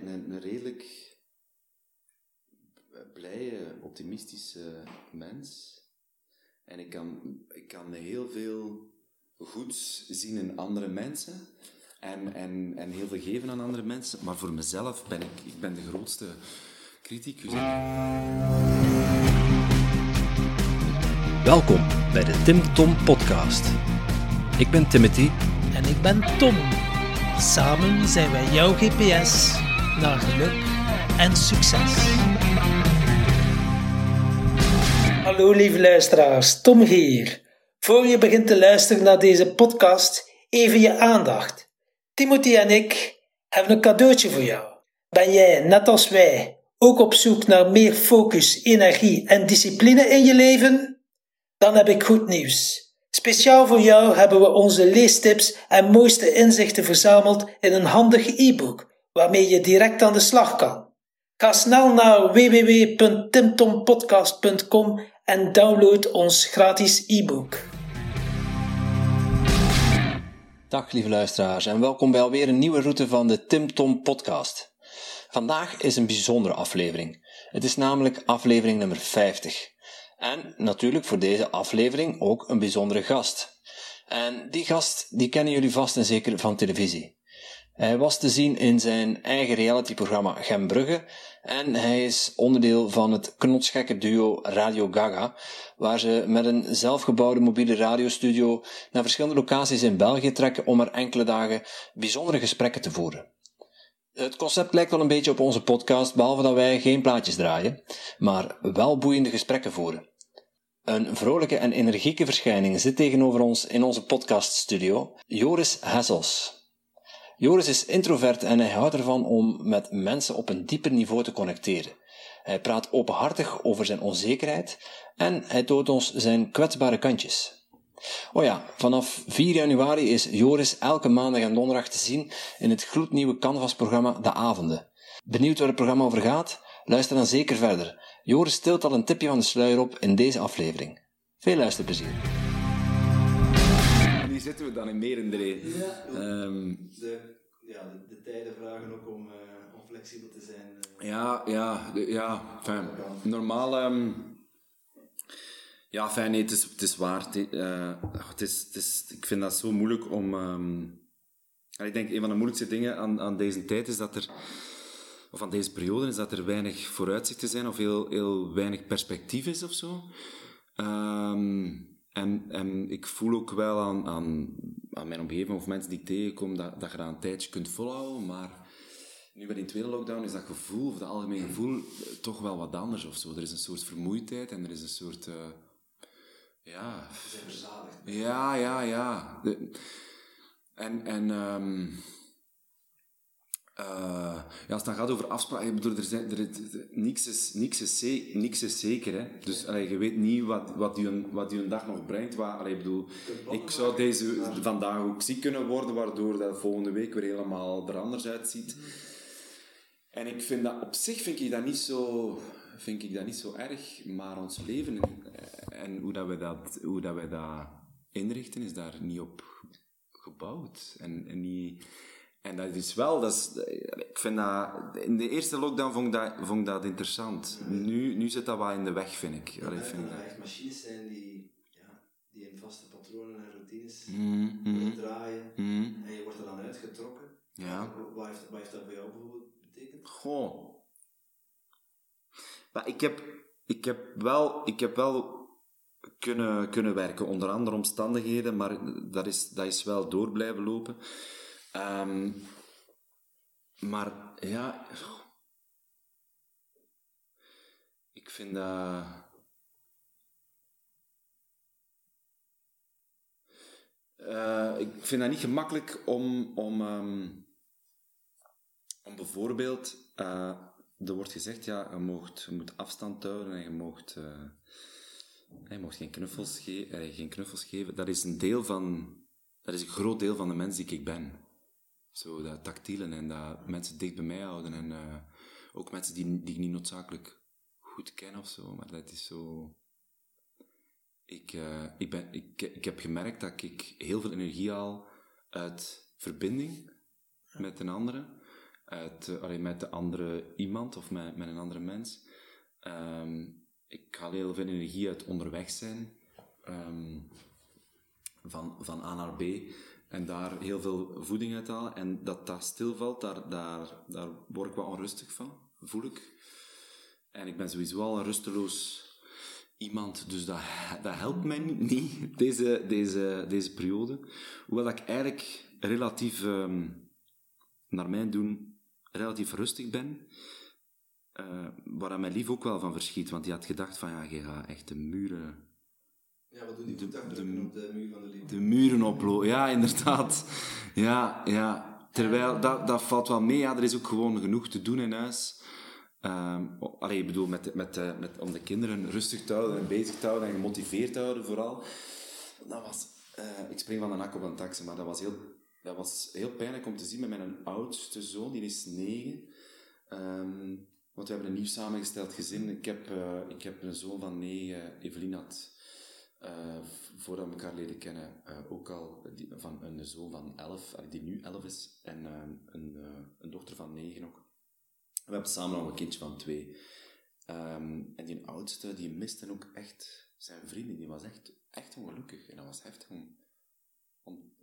een, een redelijk blije, optimistische mens. En ik kan, ik kan heel veel goeds zien in andere mensen. En, en, en heel veel geven aan andere mensen. Maar voor mezelf ben ik, ik ben de grootste criticus. Welkom bij de Tim Tom Podcast. Ik ben Timothy. En ik ben Tom. Samen zijn wij jouw GPS naar geluk en succes. Hallo lieve luisteraars, Tom hier. Voor je begint te luisteren naar deze podcast, even je aandacht. Timothy en ik hebben een cadeautje voor jou. Ben jij, net als wij, ook op zoek naar meer focus, energie en discipline in je leven? Dan heb ik goed nieuws. Speciaal voor jou hebben we onze leestips en mooiste inzichten verzameld in een handig e-book, waarmee je direct aan de slag kan. Ga snel naar www.timtompodcast.com en download ons gratis e-book. Dag lieve luisteraars en welkom bij alweer een nieuwe route van de Tim Tom Podcast. Vandaag is een bijzondere aflevering. Het is namelijk aflevering nummer 50. En natuurlijk voor deze aflevering ook een bijzondere gast. En die gast die kennen jullie vast en zeker van televisie. Hij was te zien in zijn eigen realityprogramma Gembrugge en hij is onderdeel van het knotsgekke duo Radio Gaga, waar ze met een zelfgebouwde mobiele radiostudio naar verschillende locaties in België trekken om er enkele dagen bijzondere gesprekken te voeren. Het concept lijkt wel een beetje op onze podcast, behalve dat wij geen plaatjes draaien, maar wel boeiende gesprekken voeren. Een vrolijke en energieke verschijning zit tegenover ons in onze podcaststudio, Joris Hessels. Joris is introvert en hij houdt ervan om met mensen op een dieper niveau te connecteren. Hij praat openhartig over zijn onzekerheid en hij toont ons zijn kwetsbare kantjes. Oh ja, vanaf 4 januari is Joris elke maandag en donderdag te zien in het gloednieuwe Canvas-programma De Avonden. Benieuwd waar het programma over gaat? Luister dan zeker verder. Joris stilt al een tipje van de sluier op in deze aflevering. Veel luisterplezier. Zitten we dan in Merendree. Ja, Ehm, de, ja, de, de tijden vragen ook om, eh, om flexibel te zijn. eh. Ja, ja, de- ja, fijn. Normaal, ehm, ja, fijn, nee, het is, het is waar. Het, eh, het is, het is, ik vind dat zo moeilijk om, ehm, en ik denk, een van de moeilijkste dingen aan, aan deze tijd is dat er, of aan deze periode, is dat er weinig vooruitzichten zijn, of heel, heel weinig perspectief is of zo. Ehm, en, en ik voel ook wel aan, aan, aan mijn omgeving of mensen die ik tegenkom, dat, dat je dat een tijdje kunt volhouden, maar nu bij die tweede lockdown is dat gevoel, of dat algemeen gevoel, toch wel wat anders of zo. Er is een soort vermoeidheid en er is een soort... eh, ja... Verzadigd. Ja, ja, ja. De- en... en ehm, eh, ja, als het dan gaat over afspraken, ik bedoel, er zijn, er, er- niks, is, niks, is ze- niks is zeker. Hè? Dus allee, je weet niet wat, wat, die een, wat die een dag nog brengt. Waar, allee, ik bedoel, ik zou deze vandaag ook ziek kunnen worden, waardoor dat volgende week weer helemaal er anders uitziet. En ik vind dat, op zich vind ik dat niet zo, vind ik dat niet zo erg, maar ons leven en, hoe, dat we dat, hoe dat wij dat inrichten, is daar niet op gebouwd. En, en, niet, en dat is wel, dat is, ik vind dat, in de eerste lockdown vond ik dat, vond ik dat interessant. Nu, nu zit dat wel in de weg, vind ik. Ik Allee, vind dat er echt machines zijn die, ja, die in vaste patronen en routines Mm, mm, draaien. mm. En je wordt er dan uitgetrokken. Ja. Wat heeft, wat heeft dat voor jou bijvoorbeeld betekend? Goh. Maar ik heb, ik heb wel, ik heb wel kunnen, kunnen werken onder andere omstandigheden, maar dat is, dat is wel door blijven lopen. Ehm, maar ja, ik vind dat. Eh, ik vind dat niet gemakkelijk om, om, ehm, om bijvoorbeeld, eh, er wordt gezegd, ja, je, moogt, je moet afstand houden en je moogt, eh, je moogt geen, knuffels ge- geen knuffels geven. Dat is een deel van, dat is een groot deel van de mens die ik ben. Zo, dat tactiele en dat mensen dicht bij mij houden en eh, ook mensen die, die ik niet noodzakelijk goed ken of zo, maar dat is zo... Ik, eh, ik, ben, ik, ik heb gemerkt dat ik heel veel energie haal uit verbinding met een andere. uit, allee, met de andere iemand of met, met een andere mens. Ehm, ik haal heel veel energie uit onderweg zijn. Ehm, van, van A naar B. En daar heel veel voeding uit halen. En dat dat stilvalt, daar, daar, daar word ik wel onrustig van, voel ik. En ik ben sowieso al een rusteloos iemand, dus dat, dat helpt mij niet, deze, deze, deze periode. Hoewel ik eigenlijk relatief, ehm, naar mijn doen, relatief rustig ben. Uh, waar mijn lief ook wel van verschiet, want die had gedacht van, ja, je gaat echt de muren... Ja, wat doen die voetafdrukken op de muur van de liefde? De muren oplopen, ja, inderdaad. Ja, ja. Terwijl, dat, dat valt wel mee, ja, er is ook gewoon genoeg te doen in huis. Um, allee, ik bedoel, met, met, eh, met, om de kinderen rustig te houden en bezig te houden en gemotiveerd te houden vooral. Dat was, uh, ik spring van een nak op een taxi, maar dat was, heel, dat was heel pijnlijk om te zien met mijn oudste zoon, die is negen. Um, want we hebben een nieuw samengesteld gezin. Ik heb, uh, ik heb een zoon van negen, Evelien had, voordat we elkaar leren kennen, ook al van een zoon van elf, die nu elf is, en een, een dochter van negen ook. We hebben samen al een kindje van twee. Ehm, en die oudste, die miste ook echt zijn vrienden. Die was echt, echt ongelukkig. En dat was heftig om, om,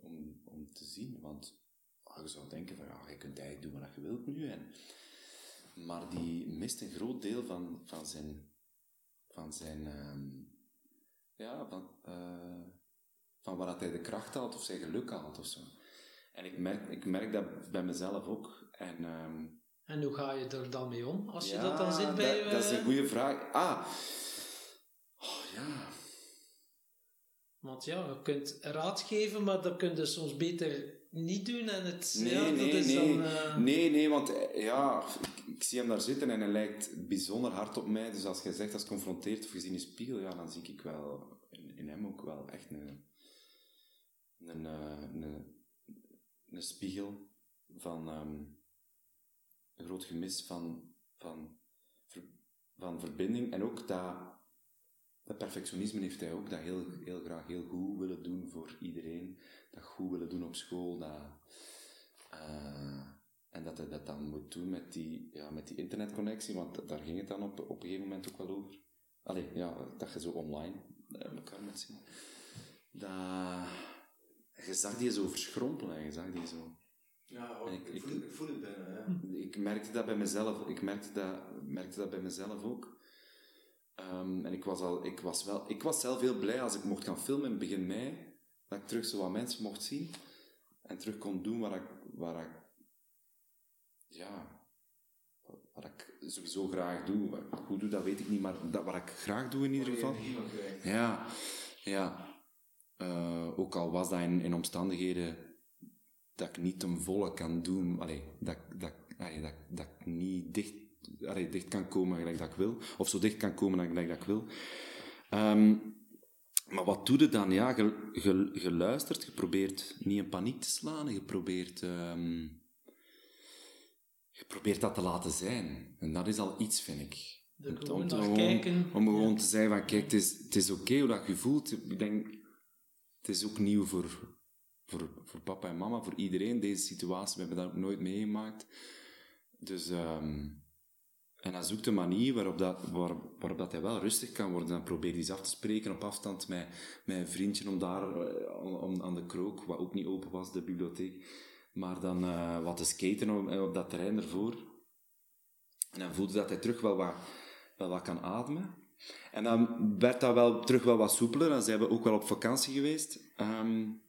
om, te zien. Want oh, je zou denken van, ja, je kunt eigenlijk doen wat je wilt nu. En, maar die mist een groot deel van, van zijn... Van zijn um, ja, van, uh, van waar hij de kracht haalt of zijn geluk haalt of zo. En ik merk, ik merk dat bij mezelf ook. En... Um, en hoe ga je er dan mee om, als je dat dan zit bij... Dat, dat is een goede vraag. Ah, oh, ja. Want ja, je kunt raad geven, maar dat kun je soms beter niet doen. En het, nee, ja, nee, is nee. Dan, uh... nee, nee, want eh, ja, ik, ik, zie hem daar zitten en hij lijkt bijzonder hard op mij. Dus als je zegt, als confronteert of je ziet een spiegel, ja, dan zie ik wel in, in hem ook wel echt een, een, eh, een, een, een spiegel van... Um, een groot gemis van, van, van verbinding. En ook dat, dat perfectionisme heeft hij ook, dat heel, heel graag heel goed willen doen voor iedereen. Dat goed willen doen op school. Dat, uh, en dat hij dat dan moet doen met die, ja, met die internetconnectie, want daar ging het dan op, op een gegeven moment ook wel over. Allee, ja, dat je zo online uh, elkaar met zien. Dat, je zag die zo verschrompelen, je zag die zo... Ja, ook, ik, ik, voel, ik, voel, het bijna, ja. Ik merkte dat bij mezelf. Ik merkte dat, merkte dat bij mezelf ook. Um, en ik was, al, ik, was wel, ik was zelf heel blij als ik mocht gaan filmen in begin mei. Dat ik terug zo wat mensen mocht zien. En terug kon doen waar ik... Waar ik ja... Wat ik sowieso graag doe. Wat ik goed doe, dat weet ik niet. Maar dat, wat ik graag doe in ieder geval. Ja. Ja. Uh, ook al was dat in, in omstandigheden dat ik niet ten volle kan doen, allee, dat, dat, allee, dat, dat ik niet dicht, allee, dicht kan komen gelijk dat ik wil, of zo dicht kan komen gelijk dat ik wil. Um, maar wat doe je dan? Ja, je probeert niet in paniek te slaan, je probeert, um, je probeert dat te laten zijn. En dat is al iets, vind ik. om, om, te, gewoon, om gewoon te zeggen van, kijk, het is, het is oké okay hoe dat je voelt. Ik denk, het is ook nieuw voor, voor, voor papa en mama, voor iedereen, deze situatie. We hebben dat ook nooit meegemaakt. Dus, um, en hij zoekt een manier waarop, dat, waar, waarop dat hij wel rustig kan worden. Dan probeert hij eens af te spreken op afstand met, met een vriendje om daar, om, aan de krook, wat ook niet open was, de bibliotheek. Maar dan uh, wat te skaten op, op dat terrein ervoor. En dan voelde dat hij terug wel wat, wel wat kan ademen. En dan werd dat wel terug wel wat soepeler. Dan zijn we ook wel op vakantie geweest. Um,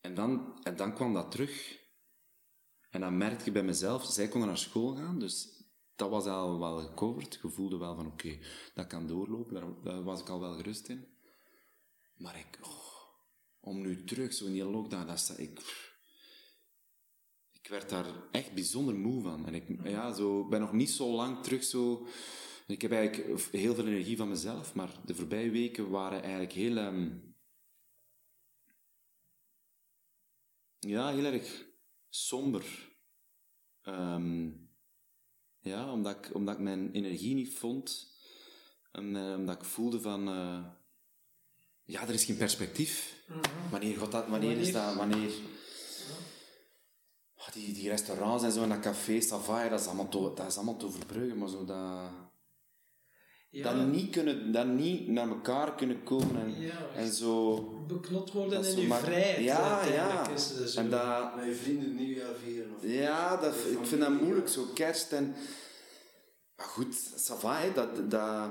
en dan, en dan kwam dat terug. En dan merkte ik bij mezelf, zij konden naar school gaan, dus dat was al wel gecoverd. Je voelde wel van, oké, dat kan doorlopen, daar, was ik al wel gerust in. Maar ik, oh, om nu terug, zo in die lockdown, dat ik... Ik werd daar echt bijzonder moe van. En ik ja, zo, ben nog niet zo lang terug zo... Ik heb eigenlijk heel veel energie van mezelf, maar de voorbije weken waren eigenlijk heel... Um, Ja, heel erg somber. Um, ja, omdat ik, omdat ik mijn energie niet vond. En, uh, omdat ik voelde van... Uh, ja, er is geen perspectief. Mm -hmm. Wanneer gaat dat... Wanneer, wanneer is dat... Wanneer... die, die restaurants en zo en dat café, Savoy, dat is allemaal te, dat is allemaal te overbruggen, maar zo dat... Ja, Dat, niet kunnen, dat niet naar elkaar kunnen komen en, Ja. en zo... beknot worden in zo je maar- vrijheid. Ja, ja. Is zo. En dat... Met je vrienden nieuwjaar vieren. Of Ja, dat, ik vind dat moeilijk, zo kerst en... Maar goed, ça va, hè, dat, dat...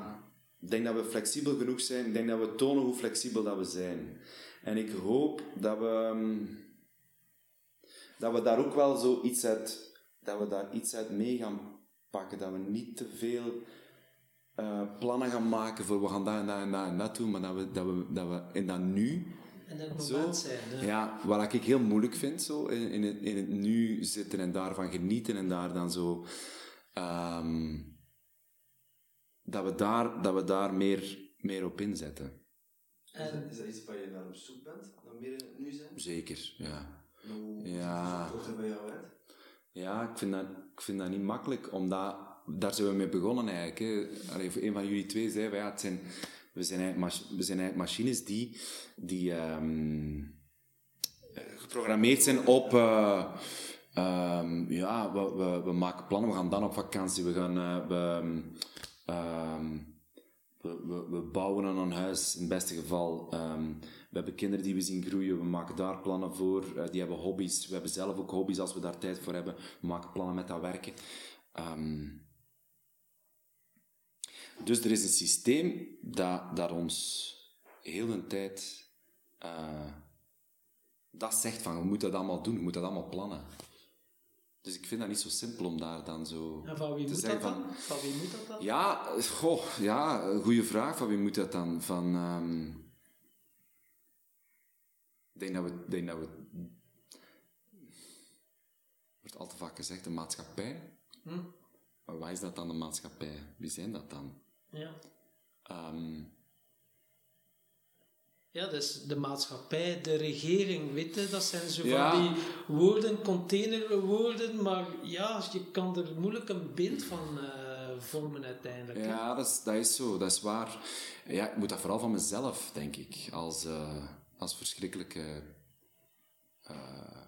Ik denk dat we flexibel genoeg zijn. Ik denk dat we tonen hoe flexibel dat we zijn. En ik hoop dat we... ehm, Dat we daar ook wel zo iets uit... Dat we daar iets uit mee gaan pakken. Dat we niet te veel eh, plannen gaan maken voor we gaan dat en dat en dat en dat doen. Maar dat we, dat we, dat we in dat nu... En het Zo, moment zijn. Hè. ja, wat ik heel moeilijk vind, zo, in, in, het, in het nu zitten en daarvan genieten en daar dan zo... ehm, dat we daar, dat we daar meer, meer op inzetten. Is, dat, is dat iets waar je naar op zoek bent? Dan meer in het nu zijn? Zeker, ja. Hoe Ja. bij jou uit? Ja, ik vind dat, ik vind dat niet makkelijk, omdat... Daar zijn we mee begonnen eigenlijk. Hè. Allee, een van jullie twee zei, ja, het zijn, we, zijn machines die... die ehm, eh, geprogrammeerd zijn op... eh, ehm, ja, we, we, maken plannen, we gaan dan op vakantie, we gaan... eh, ehm, we, we, we bouwen aan een huis, in het beste geval. We hebben kinderen die we zien groeien, we maken daar plannen voor. Eh, die hebben hobby's. We hebben zelf ook hobby's als we daar tijd voor hebben. We maken plannen met dat werken. Dus er is een systeem dat, dat ons heel een tijd eh, dat zegt van, je moet dat allemaal doen, je moet dat allemaal plannen. Dus ik vind dat niet zo simpel om daar dan zo En van wie te moet dat zeggen dan? van... Van wie moet dat dan? Ja, goh, ja, goede vraag. Van wie moet dat dan? Van, ehm, ik denk dat we, denk dat we, wordt al te vaak gezegd, de maatschappij. Hm? Maar wat is dat dan, de maatschappij? Wie zijn dat dan? Ja. Ehm, Ja, dus de maatschappij, de regering, weet je, dat zijn zo Ja. van die woorden, containerwoorden, maar ja, je kan er moeilijk een beeld van eh, vormen uiteindelijk. ja, dat is, dat is zo, dat is waar. Ja, ik moet dat vooral van mezelf, denk ik, als, eh, als verschrikkelijke eh,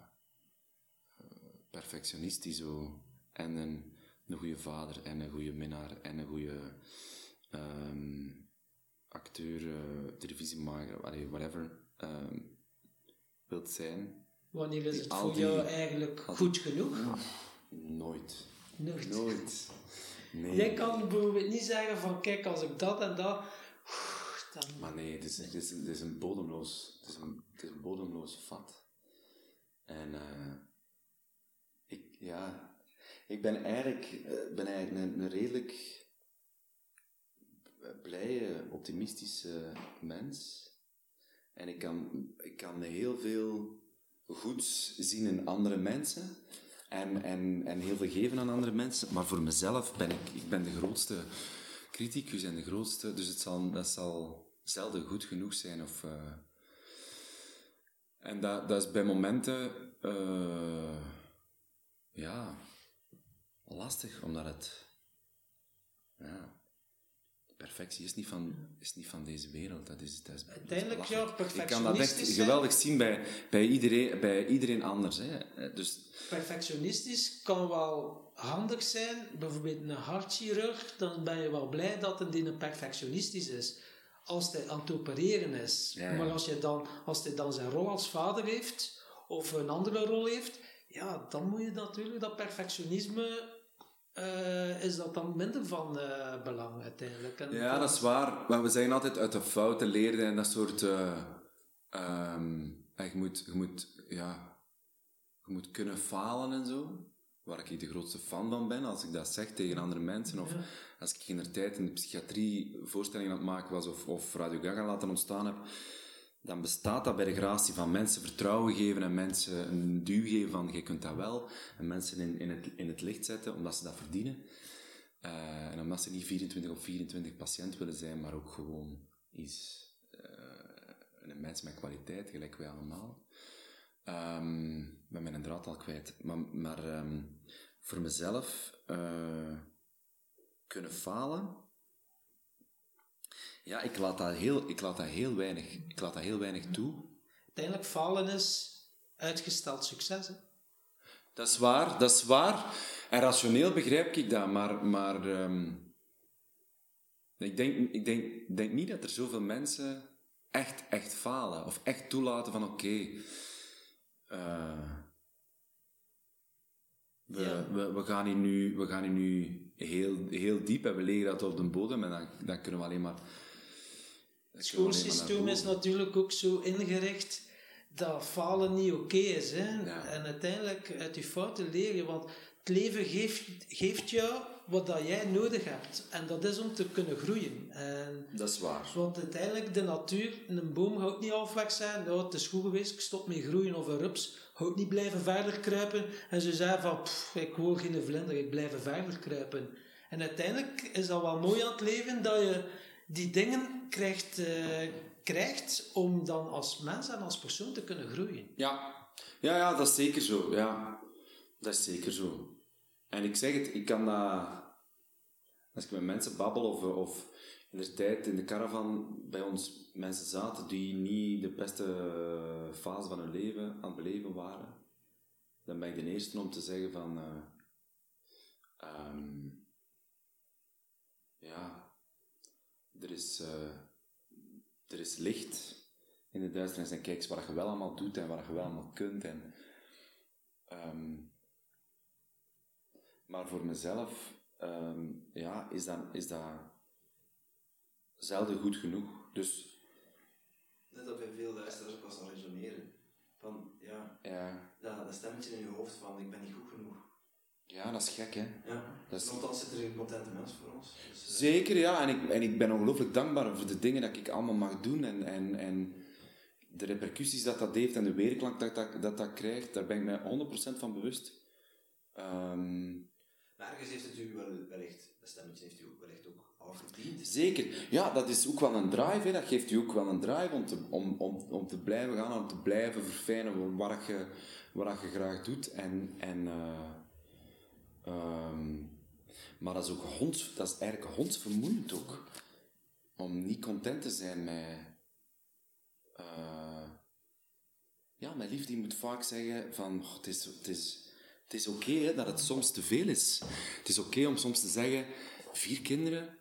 perfectionist die zo en een, een goede vader en een goede minnaar en een goede ehm, acteur, eh, televisiemaker, allee, whatever, ehm, wilt zijn. Wanneer is het voor die- jou eigenlijk goed genoeg? Nooit. Nooit. Nooit. Nee. Jij kan bijvoorbeeld niet zeggen van kijk, als ik dat en dat, dan... Maar nee, het is, het is, het is een bodemloos, het is een, het is een bodemloos vat. En eh, ik, ja, ik ben eigenlijk, eh, ben eigenlijk een, een redelijk blije, optimistische mens. En ik kan, ik kan heel veel goeds zien in andere mensen. En, en, en heel veel geven aan andere mensen. Maar voor mezelf ben ik, ik ben de grootste criticus en de grootste. Dus het zal, dat zal zelden goed genoeg zijn. Of, eh, en dat, dat is bij momenten... eh, ja, lastig, omdat het... Ja, perfectie is niet van, is niet van deze wereld. Dat is, dat is, dat is Uiteindelijk, ja, belachelijk. Ik kan dat echt perfectionistisch geweldig zien bij, bij, iedereen, bij iedereen anders. Hè. Dus Perfectionistisch kan wel handig zijn. Bijvoorbeeld een hartchirurg, dan ben je wel blij dat een die een perfectionistisch is. Als hij aan het opereren is. Ja, ja. Maar als, je dan, als hij dan zijn rol als vader heeft, of een andere rol heeft, ja, dan moet je natuurlijk dat perfectionisme, eh, is dat dan minder van eh, belang uiteindelijk. En Ja, dat is waar. Maar we zeggen altijd uit de fouten leren en dat soort... en je, moet, je, moet, ja, je moet kunnen falen en zo. Waar ik de grootste fan van ben, als ik dat zeg tegen andere mensen. Of Ja. als ik in de tijd in de psychiatrie voorstellingen aan het maken was of, of Radio Gaga laten ontstaan heb, dan bestaat dat bij de gratie van mensen vertrouwen geven en mensen een duw geven van je kunt dat wel. En mensen in, in, het, in het licht zetten, omdat ze dat verdienen. Eh, en omdat ze niet 24 of 24 patiënt willen zijn, maar ook gewoon iets, eh, een mens met kwaliteit, gelijk wij allemaal. Ik ben mijn draad al kwijt. Maar, maar ehm, voor mezelf eh, kunnen falen. Ja, ik laat, dat heel, ik laat dat heel weinig, ik laat dat heel weinig toe. Uiteindelijk falen is uitgesteld succes. Hè? Dat is waar, dat is waar. En rationeel begrijp ik dat, maar, maar ehm, ik, denk, ik denk, denk niet dat er zoveel mensen echt, echt falen. Of echt toelaten van oké, eh, we, Ja. we, we gaan hier nu, we gaan hier nu heel, heel diep en we leggen dat op de bodem en dan, dan kunnen we alleen maar... Het schoolsysteem is natuurlijk ook zo ingericht dat falen niet oké is. Hè? Ja. En uiteindelijk uit je fouten leer je, want het leven geeft, geeft jou wat dat jij nodig hebt. En dat is om te kunnen groeien. En, Dat is waar. want uiteindelijk, de natuur, een boom houdt niet halfweg zijn. Nou, het is goed geweest, ik stop met groeien. Of een rups houdt niet blijven verder kruipen. En ze zei van, "Pff, ik hoor geen vlinder, ik blijf verder kruipen. En uiteindelijk is dat wel mooi aan het leven, dat je die dingen krijgt, eh, krijgt om dan als mens en als persoon te kunnen groeien. Ja. ja, ja, dat is zeker zo. Ja, dat is zeker zo. En ik zeg het, ik kan dat... Als ik met mensen babbel of, of in de tijd in de caravan bij ons mensen zaten die niet de beste fase van hun leven aan het beleven waren, dan ben ik de eerste om te zeggen van... eh, ehm, ja, er is, eh, er is licht in de duisternis en kijk eens wat je wel allemaal doet en wat je wel allemaal kunt. En, ehm, maar voor mezelf ehm, ja, is, dat, is dat zelden goed genoeg. Dus Net dat bij veel luisteraars ook was aan resoneren. Van, ja, ja, dat, dat stemmetje in je hoofd van, ik ben niet goed genoeg. Ja dat is gek hè. Ja, Dat is- zit er een contente mens voor ons. Dus, eh, Zeker, ja. En ik, en ik ben ongelooflijk dankbaar voor de dingen dat ik allemaal mag doen. En, en, en de repercussies dat dat heeft en de weerklank dat dat, dat, dat krijgt, daar ben ik mij 100% van bewust. Ehm, Maar ergens heeft het u wel, wellicht, dat stemmetje heeft u ook wellicht ook al verdiend. zeker. Ja, dat is ook wel een drive. Hè. Dat geeft u ook wel een drive om te, om, om, om te blijven gaan, om te blijven verfijnen wat je, wat je graag doet. En, en, eh, ehm, maar dat is ook honds, dat is eigenlijk hondsvermoeiend ook. Om niet content te zijn met... eh, ja, mijn lief die moet vaak zeggen van... "Oh, het is, het is, het is oké dat het soms te veel is. Het is oké om soms te zeggen... Vier kinderen...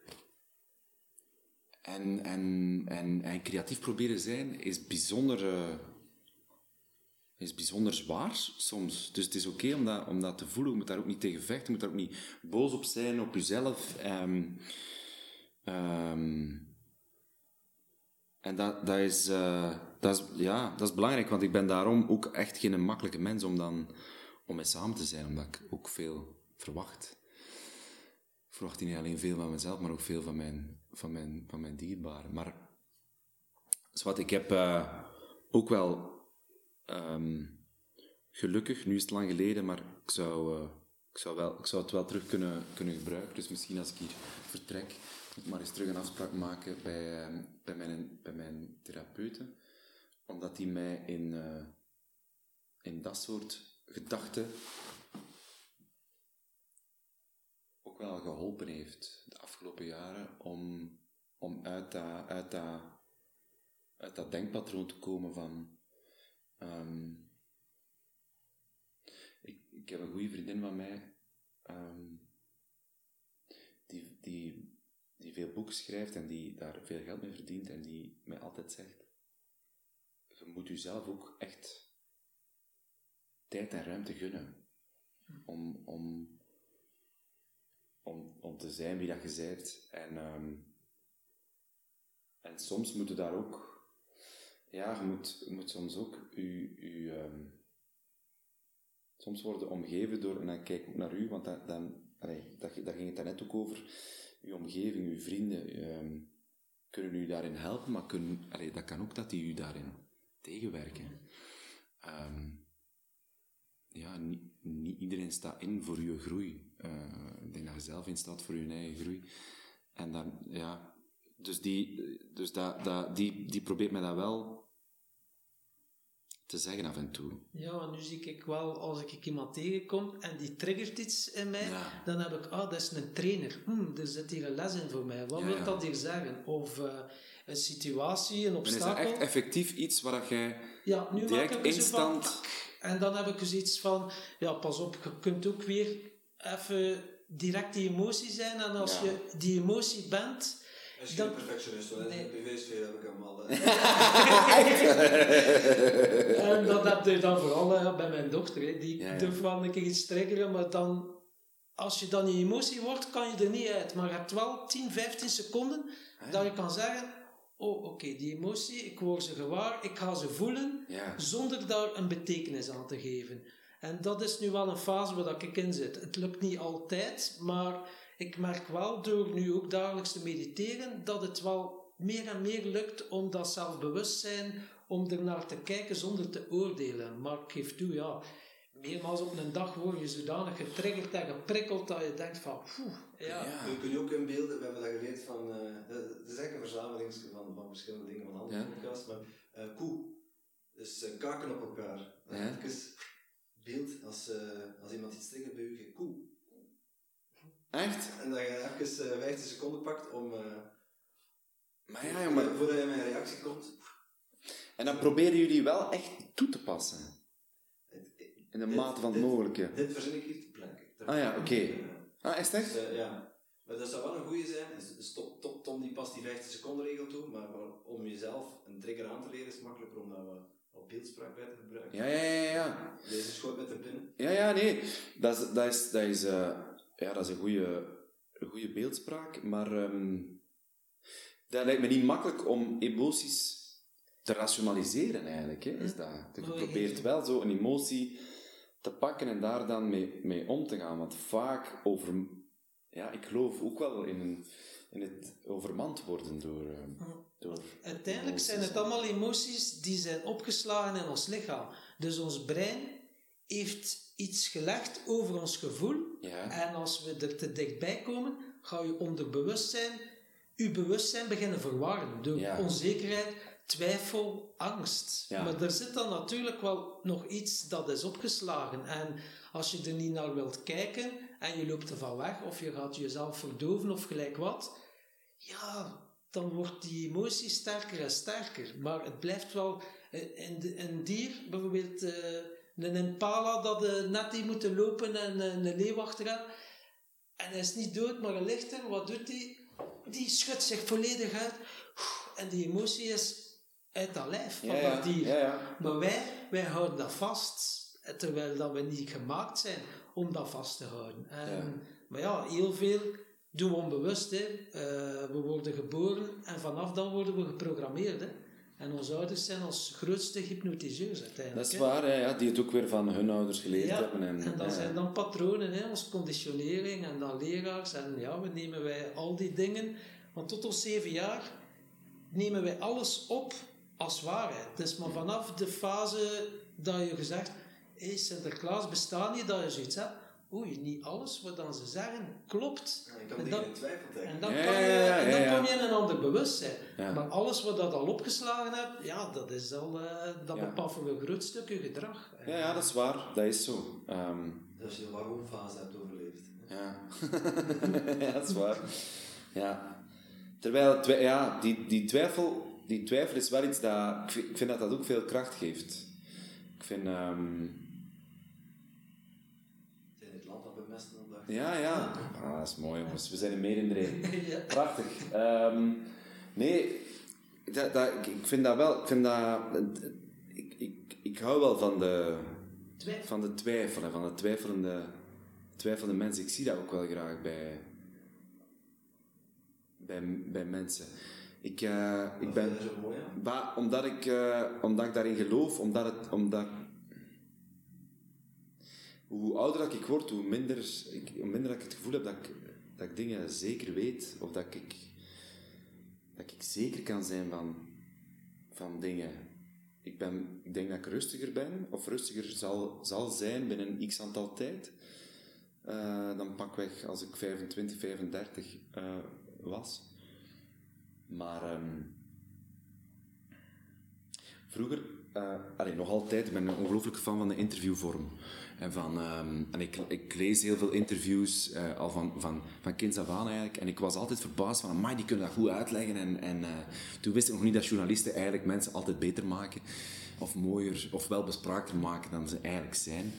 En, en, en, en creatief proberen zijn is bijzonder... eh, is bijzonder zwaar soms. Dus het is oké om, dat, om dat te voelen. Je moet daar ook niet tegen vechten. Je moet daar ook niet boos op zijn, op jezelf. Ehm, ehm, en dat, dat, is, eh, dat, is, ja, dat is belangrijk, want ik ben daarom ook echt geen makkelijke mens om, dan, om mee samen te zijn, omdat ik ook veel verwacht. Ik verwacht niet alleen veel van mezelf, maar ook veel van mijn, van mijn, van mijn dierbaren. Maar zwart, ik heb eh, ook wel ehm, gelukkig, nu is het lang geleden, maar ik zou, eh, ik zou, wel, ik zou het wel terug kunnen, kunnen gebruiken. Dus misschien als ik hier vertrek, moet ik maar eens terug een afspraak maken bij, ehm, bij, mijn, bij mijn therapeute. Omdat die mij in, eh, in dat soort gedachten ook wel geholpen heeft de afgelopen jaren om, om uit, dat, uit, dat, uit dat denkpatroon te komen van ehm, ik, ik heb een goede vriendin van mij ehm, die, die, die veel boeken schrijft en die daar veel geld mee verdient en die mij altijd zegt je moet jezelf ook echt tijd en ruimte gunnen om, om, om, om te zijn wie dat je bent. En, ehm, en soms moet je daar ook... Ja, je moet, moet soms ook je... ehm, soms worden omgeven door... En dan kijk ik naar u, want dat, dan, allee, dat, daar ging het daarnet ook over. Uw omgeving, uw vrienden, ehm, kunnen u daarin helpen, maar kunnen, allee, dat kan ook dat die u daarin tegenwerken. Ehm, ja, niet, iedereen staat in voor je groei. Eh, ik denk dat je zelf in staat voor je eigen groei. En dan, ja, dus die, dus dat, dat, die, die probeert mij dat wel te zeggen af en toe. Ja, maar nu zie ik wel, als ik iemand tegenkom en die triggert iets in mij, Ja. dan heb ik, ah, dat is een trainer. Hm, er zit hier een les in voor mij. Wat Ja, wil ja. dat hier zeggen? Of eh, een situatie, een En is dat obstakel. echt effectief iets waar jij ja, nu direct we zo van, instant... tak. En dan heb ik dus iets van, ja, pas op, je kunt ook weer even direct die emotie zijn. En als je die emotie bent, Is Dan- geen perfectionist, hoor. Nee. In de privé-sfeer heb ik hem al. En dat heb je dan vooral bij mijn dochter. Hè. Die Ja, ja. durft wel een keer iets triggeren, maar dan, als je dan in emotie wordt, kan je er niet uit. Maar je hebt wel 10, 15 seconden Ah, dat je kan zeggen: Oh, oké, die emotie, ik word ze gewaar, ik ga ze voelen, Ja. zonder daar een betekenis aan te geven. En dat is nu wel een fase waar dat ik in zit. Het lukt niet altijd, maar ik merk wel door nu ook dagelijks te mediteren dat het wel meer en meer lukt om dat zelfbewustzijn, om er naar te kijken zonder te oordelen. Maar ik geef toe, ja, meermaals op een dag word je zodanig getriggerd en geprikkeld dat je denkt van, poeh, ja. Ja. Kun, kun je ook inbeelden, we hebben dat geleerd van, eh, het is eigenlijk een verzameling van, van verschillende dingen van andere Ja. podcasts, maar eh, koe, dus kaken op elkaar. Ja. Even beeld, als, eh, als iemand iets triggert bij u, je koe. Echt? En dat je even eh 15 seconden pakt om, eh, Maar ja, jongen. voordat je een reactie komt. En dan proberen jullie wel echt toe te passen. In de dit- mate van het dit- mogelijke. Dit verzin ik hier te plekken. Ah ja, oké. Ah, is het Dus, echt? eh, ja. Maar dat zou wel een goede zijn. Dus- dus Tom, Tom, Tom die past die 15 seconden regel toe, maar om jezelf een trigger aan te leren is het makkelijker om wat, wat beeldspraak bij te gebruiken. Ja, ja, ja, ja. Deze schoot met de pinnen. Ja, ja, nee. Dat is, dat is, dat is, eh, ja, dat is een goede, een goede beeldspraak, maar ehm, dat lijkt me niet makkelijk om emoties te rationaliseren eigenlijk. Hè, is dat. Je Oh, probeert wel zo een emotie te pakken en daar dan mee, mee om te gaan. Want vaak over... Ja, ik geloof ook wel in, een, in het overmand worden door... eh, door Uiteindelijk zijn het allemaal emoties die zijn opgeslagen in ons lichaam. Dus ons brein heeft iets gelegd over ons gevoel. Ja. En als we er te dichtbij komen, ga je onderbewustzijn, je bewustzijn beginnen verwarren. Door Ja. onzekerheid, twijfel, angst. Ja. Maar er zit dan natuurlijk wel nog iets dat is opgeslagen. En als je er niet naar wilt kijken en je loopt ervan weg, of je gaat jezelf verdoven of gelijk wat, ja, dan wordt die emotie sterker en sterker. Maar het blijft wel eh, een, een dier, bijvoorbeeld eh, een impala dat eh, net die moeten lopen en eh, een leeuw achteraan. En hij is niet dood, maar hij ligt er. Wat doet hij? Die schudt zich volledig uit. En die emotie is uit dat lijf van Ja, dat dier. ja. Maar wij, wij houden dat vast. Terwijl dat we niet gemaakt zijn om dat vast te houden. En, Ja. Maar ja, heel veel doen we onbewust. Hè. Eh, we worden geboren en vanaf dan worden we geprogrammeerd. Hè. En onze ouders zijn ons grootste hypnotiseurs uiteindelijk. Dat is waar, hè, ja, die het ook weer van hun ouders geleerd Ja, hebben. En, en dat ja. zijn dan patronen, hè, onze conditionering en dan leraars. En ja, we nemen wij al die dingen, want tot ons zeven jaar nemen wij alles op als waarheid. Dus maar vanaf de fase dat je gezegd hé, Sinterklaas bestaat niet, dat je zoiets hebt. Oei, niet alles wat dan ze zeggen klopt. Ja, En dan- in twijfel En trekken. dan, Ja, kan je, ja, ja, en dan ja, kom je in een ander bewustzijn. Ja. Maar alles wat dat al opgeslagen hebt, ja, dat, is al, eh, dat Ja. bepaalt voor een groot stuk je gedrag. Ja, ja, dat is waar. Dat is zo. Ehm, Dus als je de waarom-fase hebt overleefd. ja. ja, dat is waar. Ja. Terwijl, twi- ja, die, die, twijfel, die twijfel is wel iets dat... Ik vind, dat dat ook veel kracht geeft. Ik vind... ehm, land dat bemesten dag. ja, ja. Ah, dat is mooi, jongens. We zijn er meer in de reden. Ja. Prachtig. Ehm, nee, dat, dat, ik, vind dat wel... Ik, vind dat, ik, ik, ik hou wel van de... Twijfel. van de twijfel en van de twijfelende, twijfelende mensen. Ik zie dat ook wel graag bij, bij, bij mensen. Ik, eh, ik Dat ben, mooi, ba- omdat, ik, eh, omdat ik daarin geloof, omdat het, omdat, hoe ouder ik word, hoe minder, ik, hoe minder dat ik het gevoel heb dat ik, dat ik dingen zeker weet, of dat ik, dat ik zeker kan zijn van, van dingen. Ik, ben, ik denk dat ik rustiger ben, of rustiger zal, zal zijn binnen x aantal tijd. eh, dan pakweg als ik 25, 35 eh, was. Maar ehm, vroeger, allee, nog altijd, ik ben een ongelooflijke fan van de interviewvorm. En, van, ehm, en ik, ik lees heel veel interviews, eh, al van, van, van kinds af aan eigenlijk. En ik was altijd verbaasd van, amai, die kunnen dat goed uitleggen. En, en eh, toen wist ik nog niet dat journalisten eigenlijk mensen altijd beter maken. of mooier of wel bespraakter maken dan ze eigenlijk zijn.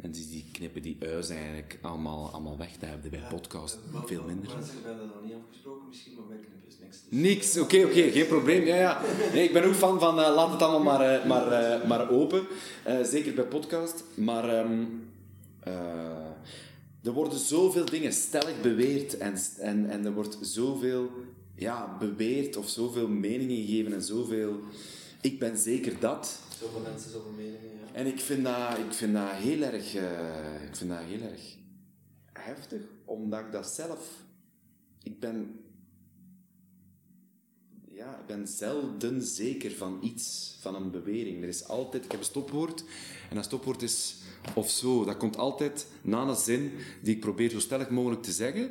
En dus die knippen die uis eigenlijk allemaal, allemaal weg. Dat hebben we bij podcast veel minder. Mensen hebben dat nog niet afgesproken misschien, maar wij knippen is niks. Dus Niks, oké, oké, geen probleem. Ja, ja. Nee, ik ben ook fan van eh, laat het allemaal maar, eh, maar, eh, maar open. Eh, zeker bij podcast. Maar ehm, eh, er worden zoveel dingen stellig beweerd en, en, en er wordt zoveel ja, beweerd of zoveel meningen gegeven en zoveel. Ik ben zeker dat. Zoveel mensen, zoveel meningen, ja. En ik vind dat, ik vind dat heel erg, eh, ik vind dat heel erg heftig, omdat ik dat zelf, ik ben, ja, ik ben zelden zeker van iets, van een bewering. Er is altijd, ik heb een stopwoord, en dat stopwoord is of zo. Dat komt altijd na een zin die ik probeer zo stellig mogelijk te zeggen.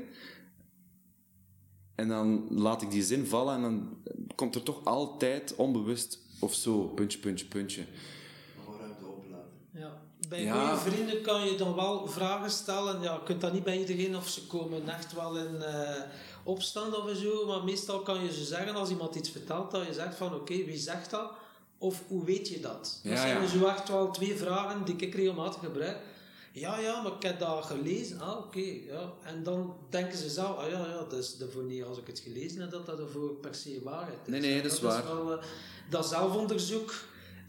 En dan laat ik die zin vallen en dan komt er toch altijd onbewust of zo, puntje, puntje, puntje. Gewoon ruimte openlaten. Ja. Bij Ja. goede vrienden kan je dan wel vragen stellen. Ja, je kunt dat niet bij iedereen of ze komen echt wel in eh, opstand of zo. Maar meestal kan je ze zeggen als iemand iets vertelt dat je zegt van oké, wie zegt dat? Of hoe weet je dat? Dat Ja, zijn ja. zo echt wel twee vragen die ik regelmatig gebruik. Ja, ja, maar ik heb dat gelezen. Ah, oké. ja. En dan denken ze zelf, ah ja, ja, dat is daarvoor niet als ik het gelezen heb, dat dat ervoor per se waarheid is. Nee, nee, dat is waar. wel, eh, dat zelfonderzoek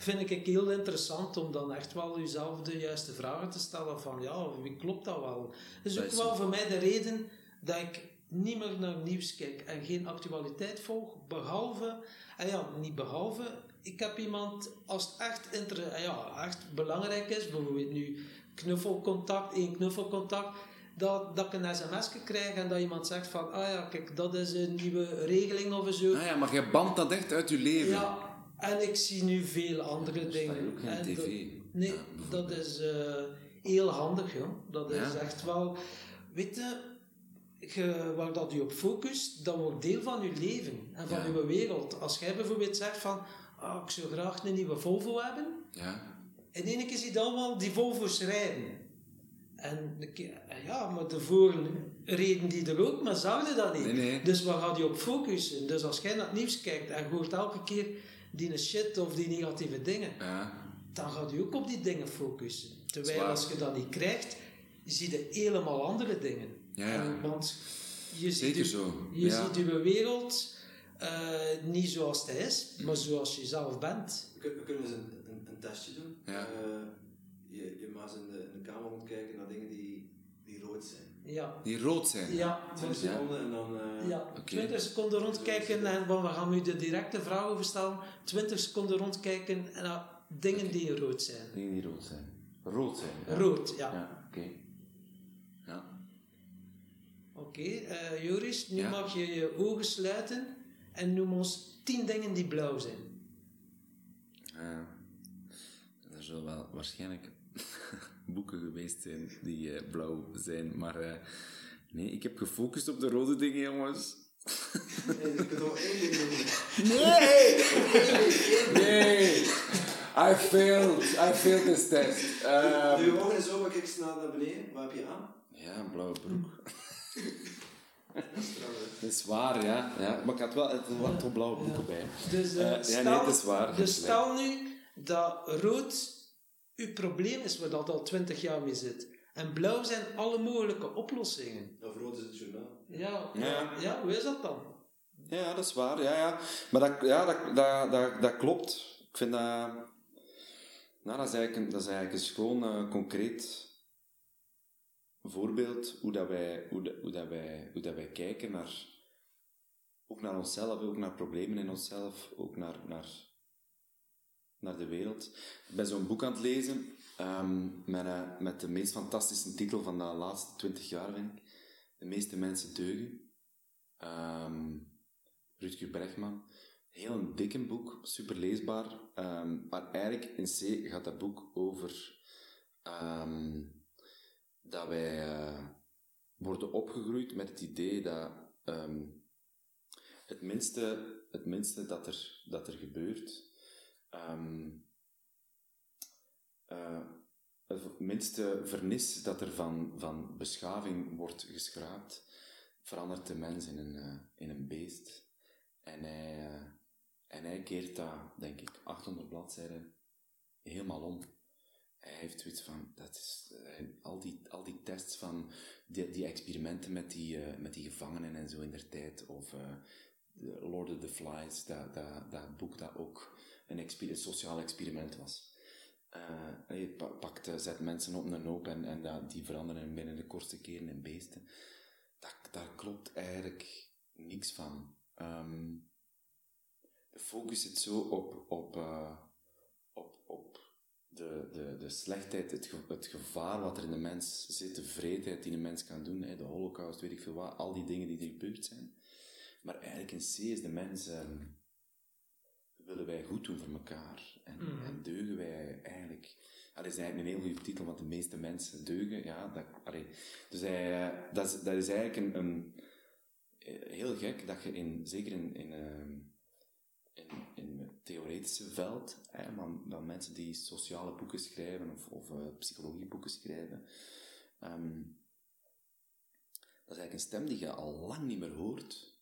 vind ik heel interessant om dan echt wel jezelf de juiste vragen te stellen van ja, wie klopt dat wel? Dat is Dat ook is wel voor mij de reden dat ik niet meer naar nieuws kijk en geen actualiteit volg, behalve, en ja, niet behalve, ik heb iemand, als het echt, inter, eh, ja, echt belangrijk is, bijvoorbeeld nu knuffelcontact, één knuffelcontact, dat, dat ik een sms krijg en dat iemand zegt van, ah ja, kijk, dat is een nieuwe regeling of zo. Ah ja, maar je bandt dat echt uit je leven. Ja, en ik zie nu veel andere dingen. ook geen En tv. dat- nee, dat is eh, heel handig, joh. Dat is echt wel... Weet je, je, waar dat je op focust, dat wordt deel van je leven en van je wereld. Als jij bijvoorbeeld zegt van, ah, ik zou graag een nieuwe Volvo hebben, Ja. in één keer zie je dan wel die Volvo's rijden. En ja, maar daarvoor reden die er ook, maar zouden dat niet. Nee, nee. Dus waar gaat je op focussen? Dus als jij naar het nieuws kijkt en hoort elke keer die shit of die negatieve dingen, Ja. dan gaat je ook op die dingen focussen. Terwijl Zwaar. als je dat niet krijgt, zie je helemaal andere dingen. Ja, ja. En- Want je Zeker ziet, je, zo. je Ja. ziet je wereld eh, niet zoals het is, maar zoals je zelf bent. We kunnen eens een, een, een testje doen. Ja. Eh, je, je mag eens in de, in de kamer rondkijken naar dingen die, die rood zijn. Ja, Die rood zijn. ja, 20 Ja. seconden en dan... eh, Ja, Oké. 20 seconden rondkijken en want we gaan nu de directe vraag over stellen. 20 seconden rondkijken en naar dingen die rood zijn. Dingen die rood zijn. Rood zijn. Ja. Rood, ja. Ja, oké. Ja. Oké, eh, Joris, nu Ja. mag je je ogen sluiten en noem ons 10 dingen die blauw zijn. Eh, er zullen wel waarschijnlijk boeken geweest zijn die eh, blauw zijn, maar eh, nee, ik heb gefocust op de rode dingen, jongens. Nee, er maar één ding doen. Nee! Nee! I failed. I failed this test. Doe Ehm, je ogen eens open, kijk eens naar, beneden. Wat heb je aan? ja, een blauwe broek. Dat is trouwens. Dat is waar, ja. ja. Maar ik had wel, toch blauwe boeken bij. Dus, eh, Eh, ja, nee, het is waar, Dus stel nu dat rood uw probleem is waar dat al 20 jaar mee zit. En blauw zijn alle mogelijke oplossingen. Of rood is het journaal. Ja, Ja. ja. hoe is dat dan? Ja, dat is waar. Ja, ja. Maar dat, ja, dat, dat, dat, dat klopt. Ik vind dat... Nou, dat is eigenlijk een, dat is eigenlijk een gewoon eh, concreet voorbeeld hoe, dat wij, hoe, dat, hoe, dat wij, hoe dat wij kijken naar... Ook naar onszelf, ook naar problemen in onszelf, ook naar, naar, naar de wereld. Ik ben zo'n boek aan het lezen ehm, met, eh, met de meest fantastische titel van de laatste twintig jaar, vind ik. De meeste mensen deugen. Ehm, Rutger Bregman. Heel een dikke boek, super leesbaar. ehm, maar eigenlijk in C gaat dat boek over dat wij eh, worden opgegroeid met het idee dat het, minste, het minste dat er, dat er gebeurt, eh, het minste vernis dat er van, van beschaving wordt geschraapt, verandert de mens in een, eh, in een beest. En hij, eh, en hij keert dat, denk ik, 800 bladzijden helemaal om. Hij heeft zoiets van, dat is, al, die, al die tests van die, die experimenten met die, met die gevangenen en zo in der tijd, of Lord of the Flies, dat, dat, dat boek dat ook een, sociaal experiment was. Eh, je pa- pakt, eh, zet mensen op een hoop en, en die veranderen binnen de kortste keren in beesten. Dat, daar klopt eigenlijk niks van. Ehm, de focus zit zo op, op, eh, op, op de, de, de slechtheid, het, ge- het gevaar wat er in de mens zit, de vreedheid die een mens kan doen, hè, de holocaust, weet ik veel wat, al die dingen die er gebeurd zijn. Maar eigenlijk in C is de mens, ehm, willen wij goed doen voor elkaar en, en deugen wij eigenlijk. Dat is eigenlijk een heel goede titel, want de meeste mensen deugen. Ja, dat, allee, dus hij, eh, dat, is, dat is eigenlijk een, een, eh, heel gek dat je in, zeker in, in, ehm, in, in het theoretische veld, hè, van, van mensen die sociale boeken schrijven of, of eh, psychologieboeken schrijven, ehm, dat is eigenlijk een stem die je al lang niet meer hoort.